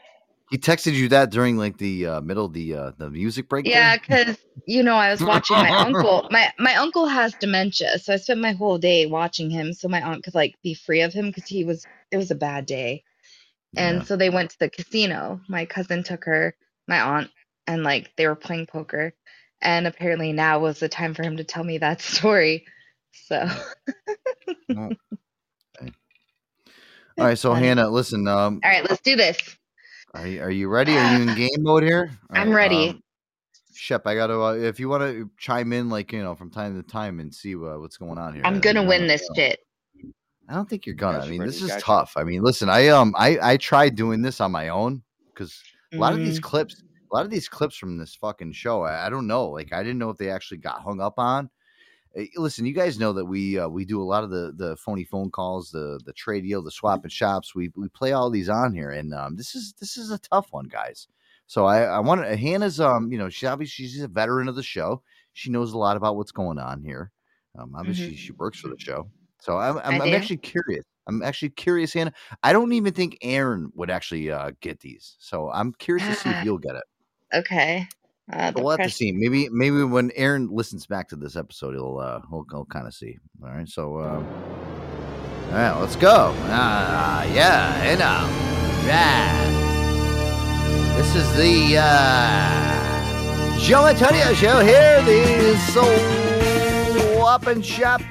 he texted you that during like the uh, middle of the uh, the music break. Yeah, because you know I was watching my uncle. My my uncle has dementia, so I spent my whole day watching him, so my aunt could like be free of him because he was. It was a bad day, and Yeah. so they went to the casino. My cousin took her, my aunt, and like they were playing poker, and apparently now was the time for him to tell me that story. So. All right, so. Hannah, listen. Um, all right, let's do this. are you, are you ready? Are you in game mode here? All I'm right, ready. um, Shep, I gotta. Uh, if you want to chime in, like you know, from time to time, and see uh, what's going on here. I'm uh, gonna win know, this so- shit. I don't think you're gonna. I mean, this is gotcha. tough. I mean, listen, I um, I I tried doing this on my own because a lot of these Mhm. clips, a lot of these clips from this fucking show, I, I don't know. Like, I didn't know if they actually got hung up on. Eh, Listen, you guys know that we uh, we do a lot of the the phony phone calls, the the trade deal, the swap and shops. We we play all these on here, and um, this is this is a tough one, guys. So I I want Hannah's um, you know, she obviously she's a veteran of the show. She knows a lot about what's going on here. Um, obviously she works for the show. So I'm I'm, Mm-hmm. I'm actually curious. I'm actually curious, Hannah. I don't even think Aaron would actually uh, get these. So I'm curious to see if you'll get it. Okay. Uh, we'll have to see. Maybe maybe when Aaron listens back to this episode, he'll uh he'll, he'll kind of see. All right. So um, all right, let's go. Ah, yeah, and um, yeah. This is the uh, Joe Antonio show here. The Swap and Shop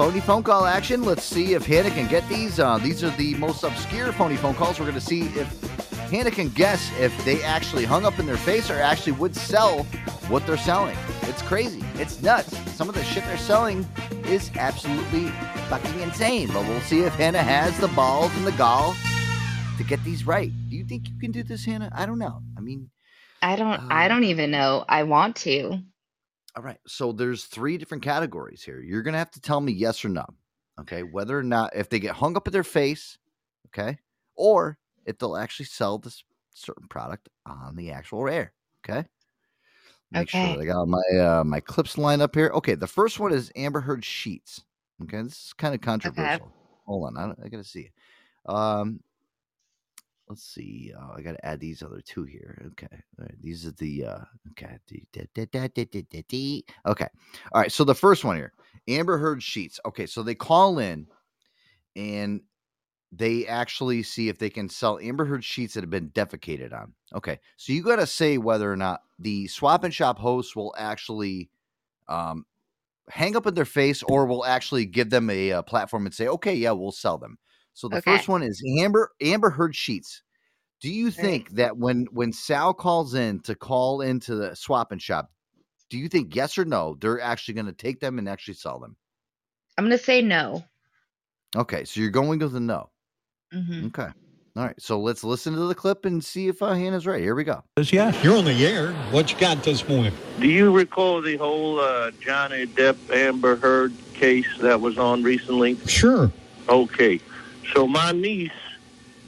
phony phone call action. Let's see if Hannah can get these. Uh, these are the most obscure phony phone calls. We're going to see if Hannah can guess if they actually hung up in their face or actually would sell what they're selling. It's crazy. It's nuts. Some of the shit they're selling is absolutely fucking insane. But we'll see if Hannah has the balls and the gall to get these right. Do you think you can do this, Hannah? I don't know. I mean, I don't. I uh, don't even know. I want to. All right. So there's three different categories here. You're gonna have to tell me yes or no. Okay. Whether or not if they get hung up in their face, okay, or if they'll actually sell this certain product on the actual air. Okay. Make sure Okay. that I got my uh, my clips lined up here. Okay. The first one is Amber Heard sheets. Okay. This is kind of controversial. Okay. Hold on. I, I gotta see. Um. Let's see. Oh, I got to add these other two here. Okay. All right. These are the uh okay. Okay. All right. So the first one here, Amber Heard sheets. Okay. So they call in and they actually see if they can sell Amber Heard sheets that have been defecated on. Okay. So you got to say whether or not the swap and shop hosts will actually um hang up in their face or will actually give them a, uh platform and say, okay, yeah, we'll sell them. So the Okay. first one is Amber Amber Heard sheets. Do you think that when when Sal calls in to call into the swap and shop, do you think yes or no they're actually going to take them and actually sell them? I'm gonna say no. Okay, so you're going with a no. Hmm Okay. All right, so let's listen to the clip and see if uh, Hannah's right. Here we go. Yeah. You're on the air. What you got this morning? Do you recall the whole uh, Johnny Depp Amber Heard case that was on recently? Sure. Okay, so my niece,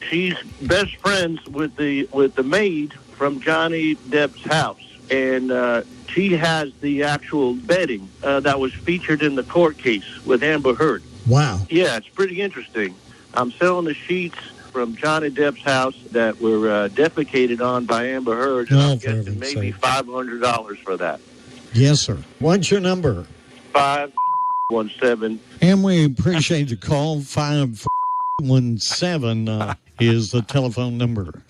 she's best friends with the with the maid from Johnny Depp's house, and uh, she has the actual bedding uh, that was featured in the court case with Amber Heard. Wow. Yeah, it's pretty interesting. I'm selling the sheets from Johnny Depp's house that were uh, defecated on by Amber Heard, and Oh, I'm for guessing maybe five hundred dollars for that. Yes, sir. What's your number? Five one seven. And we appreciate the call. 517 uh, is the telephone number.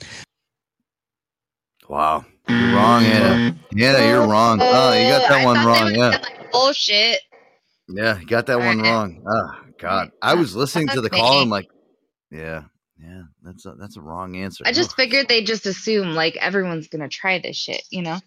Wow. You're wrong, Anna. Anna, you're wrong. Oh, you got that one wrong. would Yeah. like, bullshit. Yeah, you got that one wrong. Oh God. I was listening to the call. me. I'm like, yeah, yeah, that's a that's a wrong answer. I just figured they just assume like everyone's gonna try this shit, you know?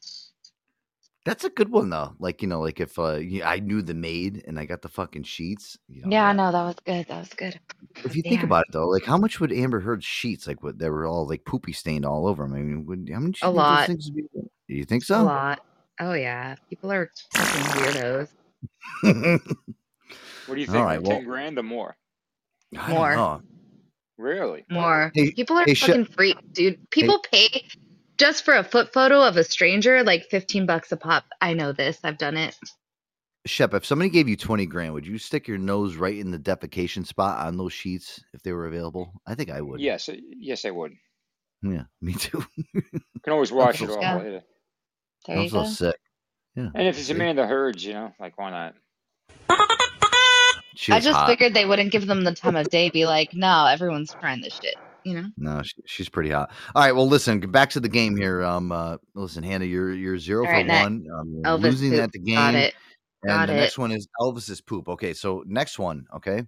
That's a good one though. Like you know, like if uh, I knew the maid and I got the fucking sheets. You know, Yeah, no, that was good. That was good. if you think about it though, like how much would Amber Heard's sheets like? What they were all like poopy stained all over them. I mean, would, how much? A you those lot. things would be? Do you think so? A lot. Oh yeah. People are fucking weirdos. What do you think? right, like well- Ten grand or more? I don't More. Know. Really? More. Hey- People are hey, Sh- fucking freak, dude. People pay just for a foot photo of a stranger like 15 bucks a pop. I know this. I've done it. Shep, if somebody gave you twenty grand, would you stick your nose right in the defecation spot on those sheets if they were available? I think I would. Yes, uh, yes, I would. Yeah, me too. You can always wash it off Yeah. later. There I'm you so go. sick. Yeah. And if it's see? Amanda Heard's, you know, like why not? She I just hot. figured they wouldn't give them the time of day. Be like, no, everyone's trying this shit. You know? No, she, she's pretty hot. All right, well, listen, back to the game here. Um, uh, listen, Hannah, you're you're zero All for right, one. Um, Elvis losing poop. at the game. Got it. And Got the it. next one is Elvis's poop. Okay, so next one, okay.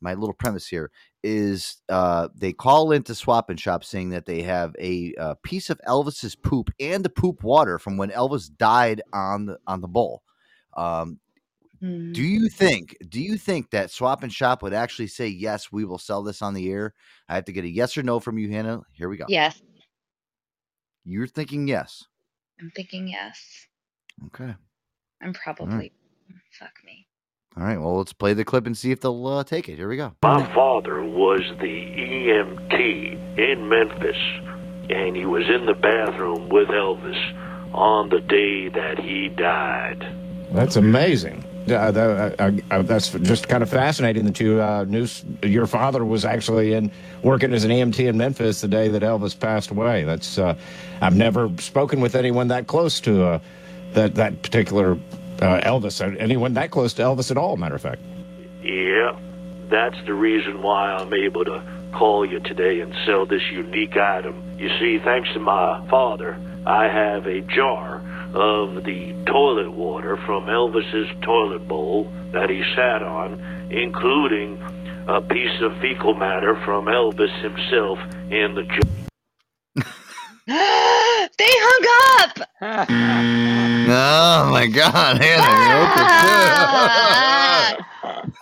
My little premise here is uh they call into swap and shop saying that they have a uh, piece of Elvis's poop and the poop water from when Elvis died on the on the bowl. Um Hmm. do you think do you think that swap and shop would actually say yes, we will sell this on the air? I have to get a yes or no from you, Hannah. Here we go. Yes. You're thinking yes. I'm thinking yes. Okay. I'm probably. Fuck me. All right. Well, let's play the clip and see if they'll uh, take it. Here we go. My father was the EMT in Memphis, and he was in the bathroom with Elvis on the day that he died. That's amazing. Uh, uh, that's just kind of fascinating The two uh, knew s- your father was actually in working as an EMT in Memphis the day that Elvis passed away. That's uh, I've never spoken with anyone that close to uh, that that particular uh, Elvis. Anyone that close to Elvis at all? Matter of fact. Yeah, that's the reason why I'm able to call you today and sell this unique item. You see, thanks to my father, I have a jar of the toilet water from Elvis's toilet bowl that he sat on, including a piece of fecal matter from Elvis himself in the jar. they hung up. Oh my God, Hannah, Ah,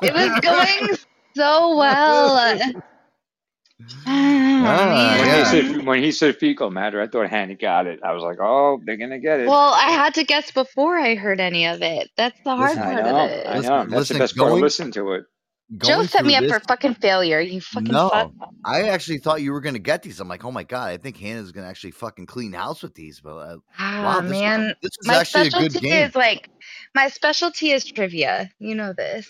it was going so well. Ah, when, yeah. he said, when he said fecal matter, I thought Hannah got it. I was like, oh, they're gonna get it. Well, I had to guess before I heard any of it. That's the hard I part know, of it. I know. Listen- That's listen, the best part of going- listening to it. Joe set me up this- for fucking failure. You fucking No, fuck. I actually thought you were gonna get these. I'm like, oh my god, I think Hannah's gonna actually fucking clean house with these. But uh, Ah, wow, this, man. this is my actually a good specialty game. is like my specialty is trivia. You know this.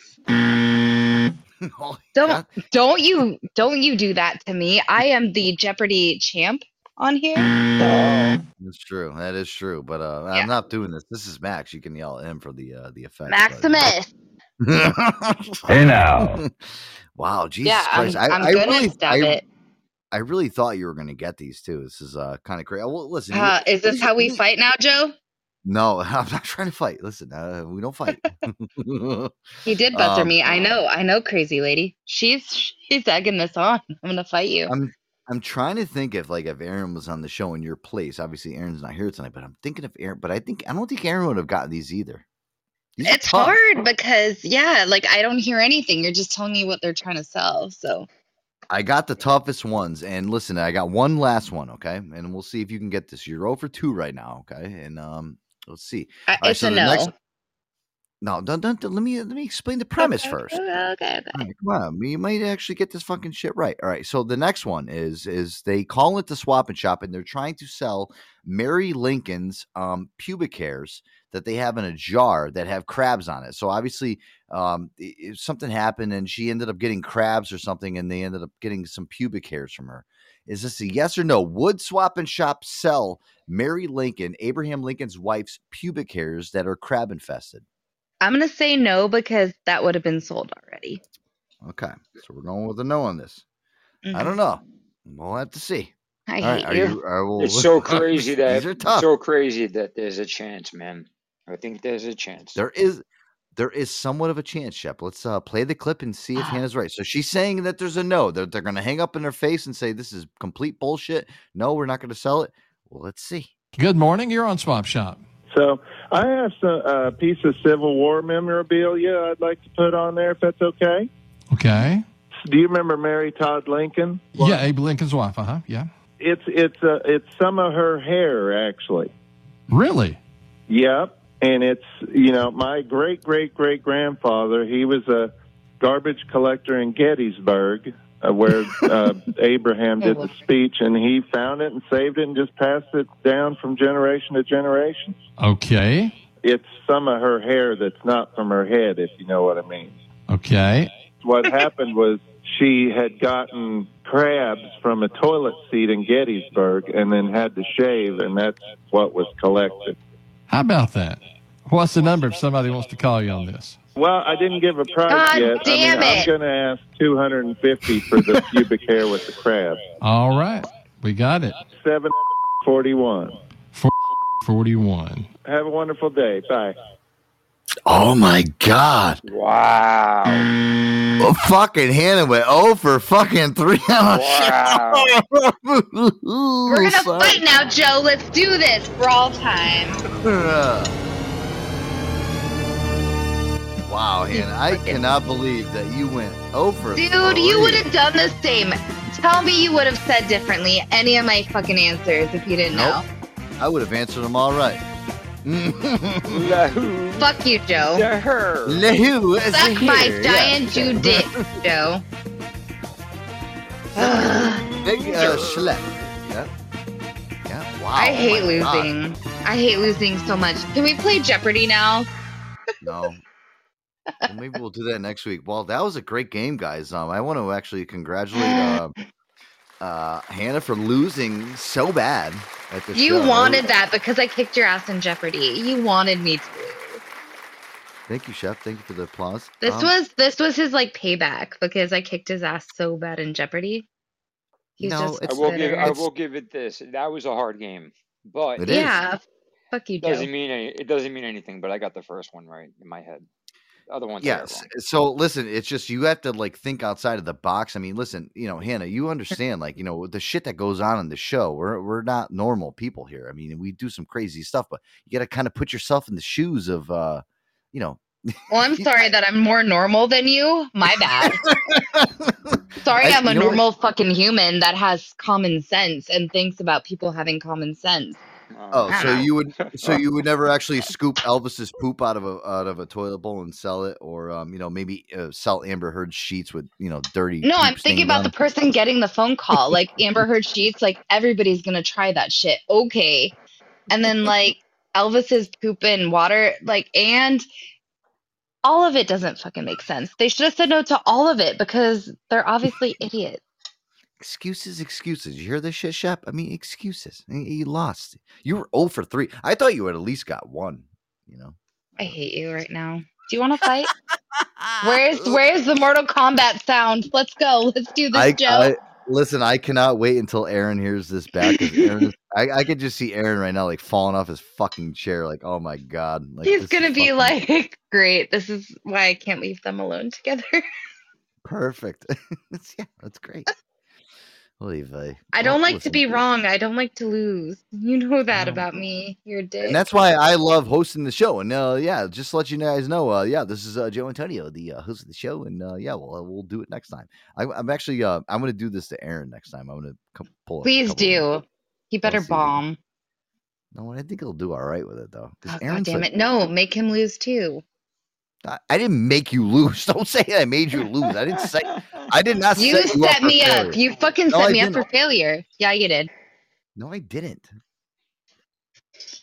Oh, Don't God. don't you don't you do that to me. I am the Jeopardy champ on here. So That's true. That is true. But uh, I'm not doing this. This is Max. You can yell at him for the uh, the effect. Maximus. hey now. wow, Jesus Yeah, I'm- Christ! I, I'm I gonna really, stab I, it. I really thought you were gonna get these too. This is uh, kind of crazy. Well, listen. you- Uh, is this how we fight now, Joe? No, I'm not trying to fight. Listen, uh, we don't fight. He did buzzer Um, me. I know. I know, crazy lady. She's she's egging this on. I'm gonna fight you. I'm I'm trying to think if like if Aaron was on the show in your place. Obviously, Aaron's not here tonight, but I'm thinking if Aaron. But I think I don't think Aaron would have gotten these either. These it's tough. hard because yeah, like I don't hear anything. You're just telling me what they're trying to sell. So I got the toughest ones, and listen, I got one last one, okay, and we'll see if you can get this. You're over two right now, okay, and um, let's see. Uh, right, it's so a no. next- No, don't, don't, let me let me explain the premise first. Okay, okay. Right, come on, you might actually get this fucking shit right. All right, so the next one is is they call it the swap and shop, and they're trying to sell Mary Lincoln's um, pubic hairs that they have in a jar that have crabs on it. So obviously, um, if something happened and she ended up getting crabs or something, and they ended up getting some pubic hairs from her. Is this a yes or no? Would swap and shop sell Mary Lincoln, Abraham Lincoln's wife's pubic hairs that are crab infested? I'm gonna say no because that would have been sold already. Okay, so we're going with a no on this. I Mhm. don't know. We'll have to see. I All right, hate are you. I will- It's so crazy that these are tough. so crazy that there's a chance, man. I think there's a chance. There is there is somewhat of a chance, Shep. Let's uh, play the clip and see if Hannah's right. So she's saying that there's a no. They're, they're going to hang up in her face and say this is complete bullshit. No, we're not going to sell it. Well, let's see. Good morning. You're on Swap Shop. So I have a, a piece of Civil War memorabilia I'd like to put on there, if that's okay. Okay. Do you remember Mary Todd Lincoln? Yeah, Abe Lincoln's wife. Uh huh. Yeah. It's it's uh, it's some of her hair actually. Really? Yep, and it's you know my great great great grandfather. He was a garbage collector in Gettysburg, uh, where uh, Abraham did the speech, and he found it and saved it and just passed it down from generation to generation. Okay. It's some of her hair that's not from her head, if you know what I mean. Okay. What happened was she had gotten crabs from a toilet seat in Gettysburg and then had to shave, and that's what was collected. How about that? What's the number if somebody wants to call you on this? Well, I didn't give a price God yet. damn I mean, it. I'm going to ask 250 for the pubic hair with the crab. All right. We got it. 741. 41. Have a wonderful day. Bye. Oh my god! Wow! Well, fucking Hannah went oh for fucking three on a We're gonna fight now, Joe. Let's do this for all time. Wow, Hannah, I cannot believe that you went oh over. Dude, you would have done the same. Tell me you would have said differently any of my fucking answers if you didn't Nope. I would have answered them all right. Know. Fuck you, Joe. her. Lehu is Suck my here, yeah. giant Jew dick, Joe. Big uh, schlep. Yeah. Yeah. Wow. I oh hate God. losing. I hate losing so much. Can we play Jeopardy now? No. Well, maybe we'll do that next week. Well, that was a great game, guys. Um, I want to actually congratulate uh, uh, Hannah for losing so bad at the You show. wanted that because I kicked your ass in Jeopardy. You wanted me to. Thank you, Shep. Thank you for the applause. This Um, was this was his like payback because I kicked his ass so bad in Jeopardy. He's No, just I will give. I will give it this. That was a hard game, but It is. yeah. Fuck you, doesn't mean any, it doesn't mean anything. But I got the first one right in my head. The other ones Yes. So listen, it's just you have to like think outside of the box. I mean, listen, you know, Hannah, you understand, like, you know, the shit that goes on in the show. We're we're not normal people here. I mean, we do some crazy stuff, but you got to kind of put yourself in the shoes of, uh, you know, Well, I'm sorry that I'm more normal than you. My bad. sorry, I- I'm a normal fucking human that has common sense and thinks about people having common sense. Oh, I so you would so you would never actually scoop Elvis's poop out of a out of a toilet bowl and sell it, or um, you know, maybe uh, sell Amber Heard sheets with you know dirty. No, I'm thinking about on the 'em? person getting the phone call. Like Amber Heard Sheets, like everybody's gonna try that shit. Okay. And then like Elvis's poop in water, like and all of it doesn't fucking make sense. They should have said no to all of it because they're obviously idiots. Excuses, excuses. You hear this shit, Shep? I mean, excuses. You- You lost. You were 0 for 3. I thought you had at least got one, you know. I hate you right now. Do you want to fight? where's where's the Mortal Kombat sound? Let's go. Let's do this, I, Joe. I listen, I cannot wait until Aaron hears this back. Aaron I, I could just see Aaron right now, like falling off his fucking chair, like, oh my god. Like He's gonna be fucking like, great. This is why I can't leave them alone together. perfect. Yeah, that's great. Leave, uh, I don't like to be wrong. I don't like to lose. You know that about me. You're a dick. And that's why I love hosting the show. And uh, yeah, just to let you guys know, uh, yeah, this is uh, Joe Antonio, the uh, host of the show, and uh, yeah, we'll we'll do it next time. I, I'm actually uh, I'm going to do this to Aaron next time. I'm going to pull. Please do. He better bomb. No, I think he'll do all right with it though. Oh, God damn like- it. No, make him lose too. I, didn't make you lose. Don't say I made you lose. I didn't say. I did not You set you set me up. failure. You fucking No, set I me up didn't. for failure. Yeah, you did. No, I didn't.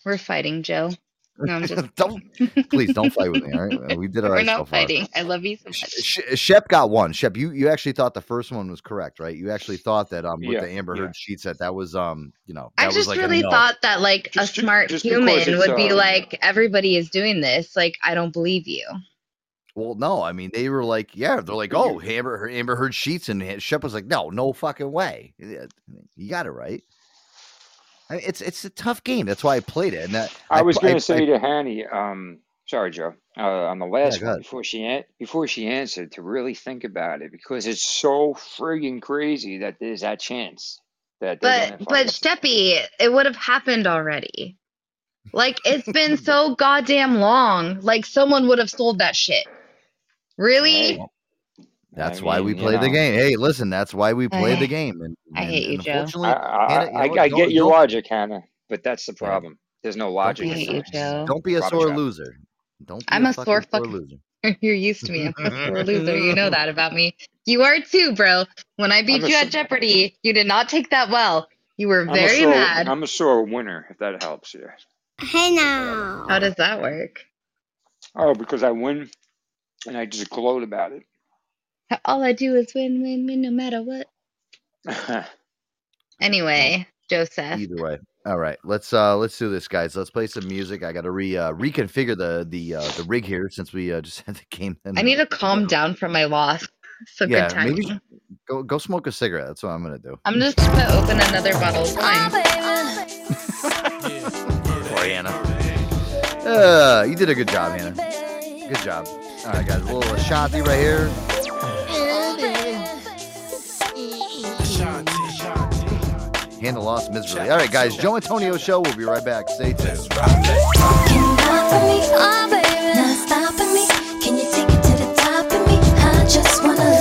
We're fighting, Joe. No, I'm just. don't please don't fight with me. All right, we did all We're right not so far. fighting. I love you so much. Sh- Shep got one. Shep, you you actually thought the first one was correct, right? You actually thought that um with Yeah, the Amber yeah. Heard sheets that that was um you know I that was just like a really thought that like a smart just because human would be uh, like, everybody is doing this. Like, I don't believe you. Well, no, I mean they were like, yeah, they're like, oh, Amber Amber Heard sheets, and Shep was like, no, no fucking way. You got it right. I mean, it's it's a tough game. That's why I played it. And that I was going to say I- to Hanny, um, sorry, Joe, uh, on the last go one before she an- before she answered to really think about it because it's so friggin' crazy that there's that chance that But but Steppy, it would have happened already. Like it's been so goddamn long. Like someone would have sold that shit. Really? That's I why we mean, you play the game. Hey, listen, that's why we play the game. And, I and- hate you, and Joe. I, I, Hannah, you know, I don't- get your logic, Hannah, but that's the problem. There's no logic. I in hate you. Joe. Don't be a Rubbish sore out. loser. Don't be I'm a a sore sore fucking loser. You're used to me. I'm a sore loser. You know that about me. You are too, bro. When I beat I'm you s- at Jeopardy, you did not take that well. You were I'm very sore, mad. I'm a sore winner, if that helps you. Hey now. How does that work? Oh, because I win, and I just gloat about it. All I do is win, win, win, no matter what. Anyway, Joseph. Either way. All right, let's uh let's do this, guys. Let's play some music. I got to re uh, reconfigure the the uh, the rig here since we uh, just had the game. I need to calm down from my loss. So yeah, good timing. maybe go go smoke a cigarette. That's what I'm gonna do. I'm just gonna open another bottle of wine. Poor Hannah. Uh, you did a good job, Hannah. Good job. All right, guys, a little Ashanti right here. Hannah lost miserably. All right, guys, Joe Antonio show. We'll be right back. Stay tuned. Baby, not stopping me. Can you take it to the top of me? I just wanna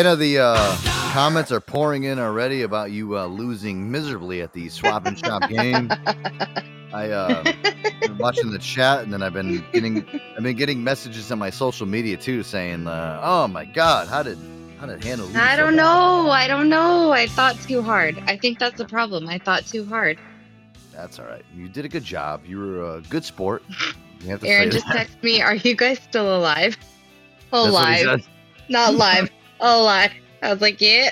Hannah, the uh, comments are pouring in already about you uh, losing miserably at the swap and shop game. I uh, been watching the chat, and then I've been getting I've been getting messages on my social media too, saying, uh, "Oh my God, how did how did Hannah lose?" I don't bad?" know. I don't know. I thought too hard. I think that's the problem. I thought too hard. That's all right. You did a good job. You were a good sport. You have to Aaron just texted me, Are you guys still alive? That's what he Alive. Not live. Alive. I was like, Yeah.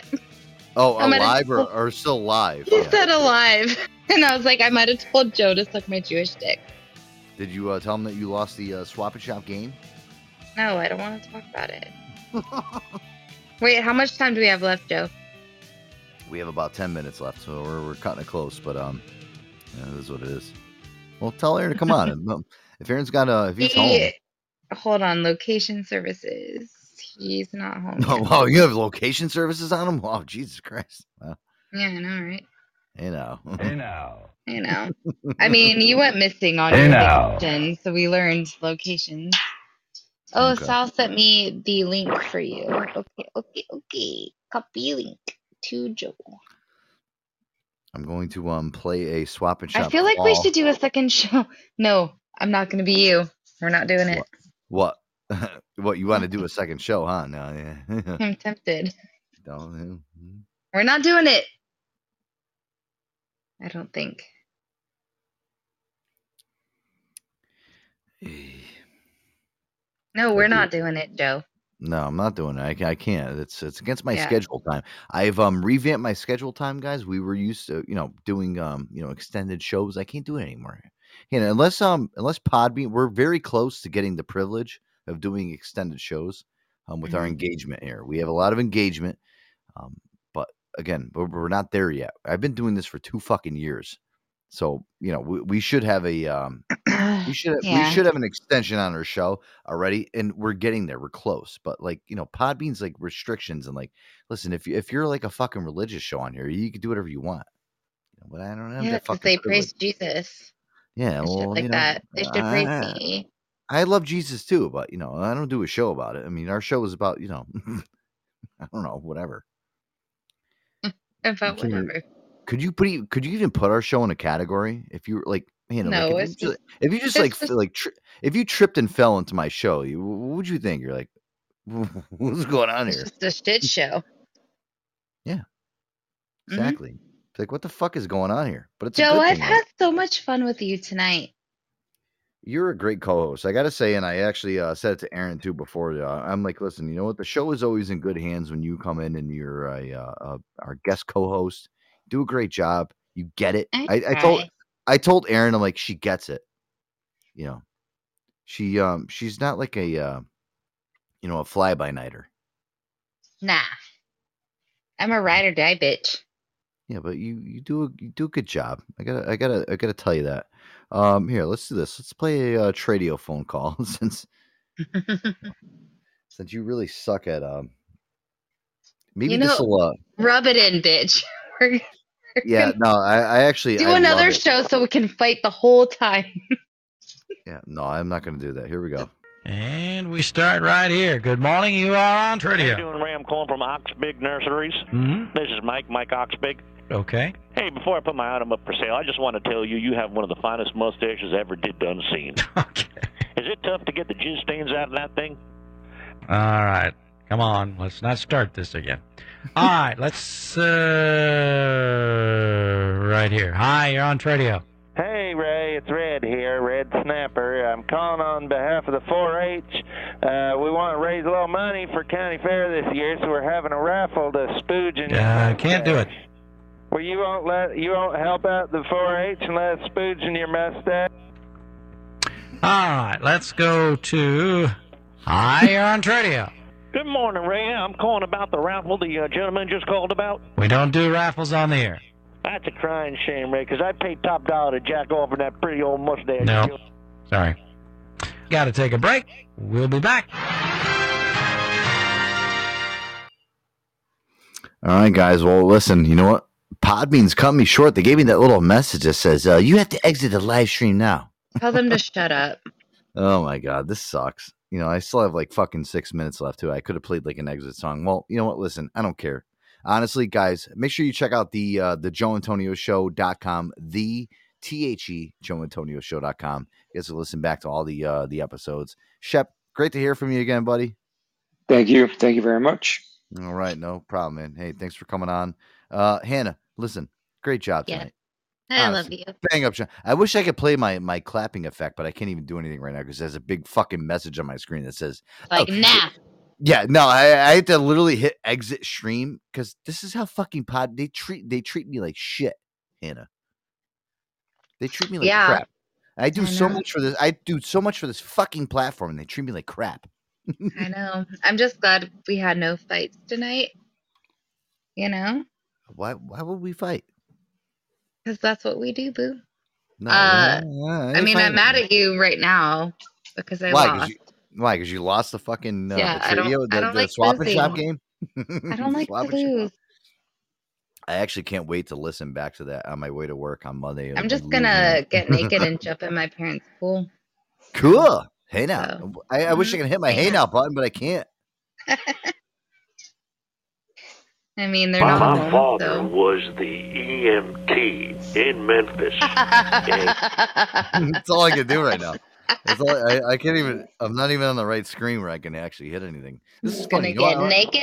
Oh, I might have alive or, or still alive? He Yeah. said alive. And I was like, I might have told Joe to suck my Jewish dick. Did you uh, tell him that you lost the uh, swap and shop game? No, I don't want to talk about it. Wait, how much time do we have left, Joe? We have about ten minutes left, so we're, we're cutting it close. But um, yeah, this is what it is. Well, tell Aaron to come on. If- if Aaron's got a, if he's home. Hold on, location services. He's not home. Oh, wow, you have location services on him? Oh, Jesus Christ! Wow. Yeah, I know, right? You know. Hey now. You know. I mean, you went missing on Hey your now. vacation, so we learned locations. Oh, Okay. Sal sent me the link for you. Okay, okay, okay. Copy link to Joe. I'm going to um play a swap and shop. I feel like we should do a second show. No, I'm not going to be you. We're not doing it. What? what you want to do a second show, huh? No, yeah. I'm tempted. Don't, We're not doing it. I don't think. No, we're not doing it, Joe. No, I'm not doing it. I, I can't. It's it's against my Yeah. schedule time. I've um revamped my schedule time, guys. We were used to, you know, doing um, you know, extended shows. I can't do it anymore. You know, unless um unless Podbean, we're very close to getting the privilege of doing extended shows um with our Mhm. engagement here. We have a lot of engagement. Um, but again, we're, we're not there yet. I've been doing this for two fucking years. So, you know, we, we should have a um we should we Yeah. should have an extension on our show already, and we're getting there. We're close, but like you know, Podbean's like restrictions and like, listen, if you if you're like a fucking religious show on here, you can do whatever you want. You know, but I don't have Yeah, because they privilege. praise Jesus. Yeah, well, like you know, that. They should praise I, me. I love Jesus too, but you know, I don't do a show about it. I mean, our show is about you know, I don't know, whatever. About Can you- whatever. Could you put could you even put our show in a category if you were like you know No, like, if, it's you just, if you just like just- like tri- if you tripped and fell into my show, you what would you think? You're like, what's going on It's here? just a shit show. Yeah, Mhm. exactly. It's like what the fuck is going on here? But it's Joe, I've had so much fun with you tonight. You're a great co-host. I got to say, and I actually uh, said it to Aaron too before. Uh, I'm like, listen, you know what? The show is always in good hands when you come in and you're a, uh, uh, our guest co-host. Do a great job. You get it. I I, I told. I told Aaron, I'm like, she gets it. You know, she um she's not like a uh, you know a fly by nighter. Nah. I'm a ride or die bitch. Yeah, but you you do a you do a good job. I gotta I gotta I gotta tell you that. Um, here, let's do this. Let's play a uh, Tradio phone call since since you really suck at um. Maybe You know- this will uh Rub it in, bitch. We're yeah no I I actually do I another show so we can fight the whole time. Yeah, no, I'm not gonna do that. Here we go. And we start right here. Good morning. You are on How you Tradio. doing, Ray? I'm calling from Oxbig Nurseries. Mhm. This is Mike, Mike Oxbig. Okay. Hey, before I put my item up for sale, I just want to tell you you have one of the finest mustaches ever did done seen. Okay. Is it tough to get the jizz stains out of that thing? All right. Come on. Let's not start this again. All right. Let's. Uh, right here. Hi, you're on Tradio. Hey, Ray, it's Red here, Red Snapper. I'm calling on behalf of the 4-H. Uh, we want to raise a little money for county fair this year, so we're having a raffle to spooge in your Uh, can't do it. Well, you won't let you won't help out the 4-H and let us spooge in your mustache. All right. Let's go to. Hi, you're on Tradio. Good morning, Ray. I'm calling about the raffle the uh, gentleman just called about. We don't do raffles on the air. That's a crying shame, Ray, because I paid top dollar to jack off in that pretty old mustache. No. Sorry. Got to take a break. We'll be back. All right, guys. Well, listen. You know what? Podbean's cut me short. They gave me that little message that says uh, you have to exit the live stream now. Tell them to shut up. Oh my god, this sucks. You know, I still have like fucking six minutes left too. I could have played like an exit song. Well, you know what? Listen, I don't care. Honestly, guys, make sure you check out the uh the Joe Antonio Show.com, the T H E Joe Antonio Show.com. You guys can listen back to all the uh the episodes. Shep, great to hear from you again, buddy. Thank you. Thank you very much. All right, no problem, man. Hey, thanks for coming on. Uh Hannah, listen, great job Yeah. tonight. I love you. Bang up. shot. I wish I could play my my clapping effect, but I can't even do anything right now because there's a big fucking message on my screen that says, Like, oh, nah. Yeah, no, I, I had to literally hit exit stream because this is how fucking pod they treat they treat me like shit, Hannah. They treat me like Yeah. crap. I do I so much for this. I do so much for this fucking platform, and they treat me like crap. I know. I'm just glad we had no fights tonight. You know, Why? Why would we fight? because that's what we do, boo. No, Uh, no, I mean, I'm mad at you right now because I Why? lost. Because you, why? Because you lost the fucking uh, Yeah, the I the, the like swap and shop game. I don't like to lose. I actually can't wait to listen back to that on my way to work on Monday. I'm just gonna get naked and jump in my parents' pool. Cool. Hey now. I, I wish I Mhm. could hit my hey now button, but I can't. I mean, they're My, not my home, father so. was the EMT in Memphis. That's all I can do right now. That's all I, I can't even. I'm not even on the right screen where I can actually hit anything. This is Gonna funny. You know get naked